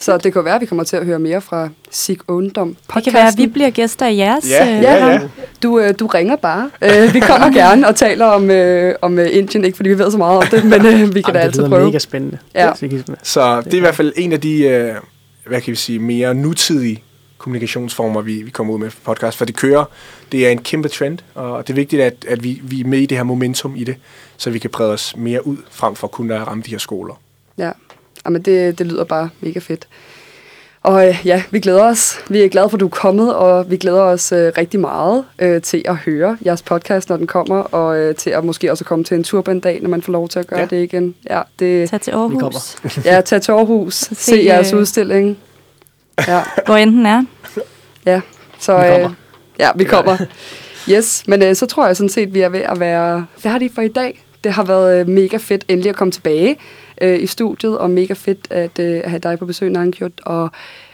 B: Så det kan være, at vi kommer til at høre mere fra Sig Undom
C: podcasten. Det kan være, at vi bliver gæster i jeres...
D: Ja, ja, ja. ja.
B: Du, øh, du ringer bare. Uh, vi kommer [LAUGHS] gerne og taler om, om Indien, ikke fordi vi ved så meget om det, men vi kan da altid prøve.
E: Det mega spændende.
B: Ja.
D: Så det er i hvert fald en af de, hvad kan vi sige, mere nutidige kommunikationsformer, vi, vi kommer ud med for podcast, for det kører, det er en kæmpe trend, og det er vigtigt, at, at vi, vi er med i det her momentum i det, så vi kan brede os mere ud, frem for kun at ramme de her skoler.
B: Ja, Jamen, det, det lyder bare mega fedt. Og øh, ja, vi glæder os. Vi er glade for, at du er kommet, og vi glæder os øh, rigtig meget øh, til at høre jeres podcast, når den kommer, og øh, til at måske også komme til en tur på en dag, når man får lov til at gøre
D: Ja.
B: det igen. Ja, det,
C: Tag til
E: Vi kommer.
C: Aarhus,
B: ja tag til Aarhus, [LAUGHS] se,
C: Se,
B: jeres
C: øh,
B: udstilling. Ja,
C: hvor end den er.
B: ja. Så,
E: Vi kommer.
B: Øh, ja, vi kommer. Yes, men øh, så tror jeg sådan set, vi er ved at være færdige for i dag. Det har været øh, mega fedt endelig at komme tilbage øh, i studiet, og mega fedt at øh, have dig på besøg, Nankjot, og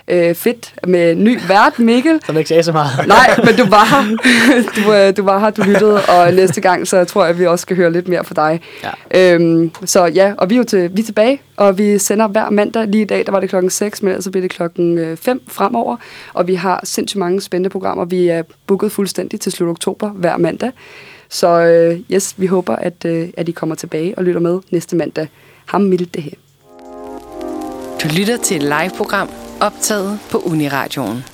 B: øh, fedt med ny vært, Mikkel. [LAUGHS]
E: Som ikke sagde så meget. [LAUGHS]
B: Nej, men du var her. [LAUGHS] Du, øh, du var her, du lyttede, og næste gang, så tror jeg, at vi også skal høre lidt mere fra dig.
E: Ja.
B: Øhm, så ja, og vi er jo til, vi er tilbage, og vi sender hver mandag. Lige i dag, der var det klokken 6, men ellers så bliver det klokken 5 fremover. Og vi har sindssygt mange spændende programmer. Vi er booket fuldstændig til slut oktober hver mandag. Så øh, yes, vi håber, at, øh, at I kommer tilbage og lytter med næste mandag. Ham mildt det her.
A: Du lytter til et live-program optaget på Uniradioen.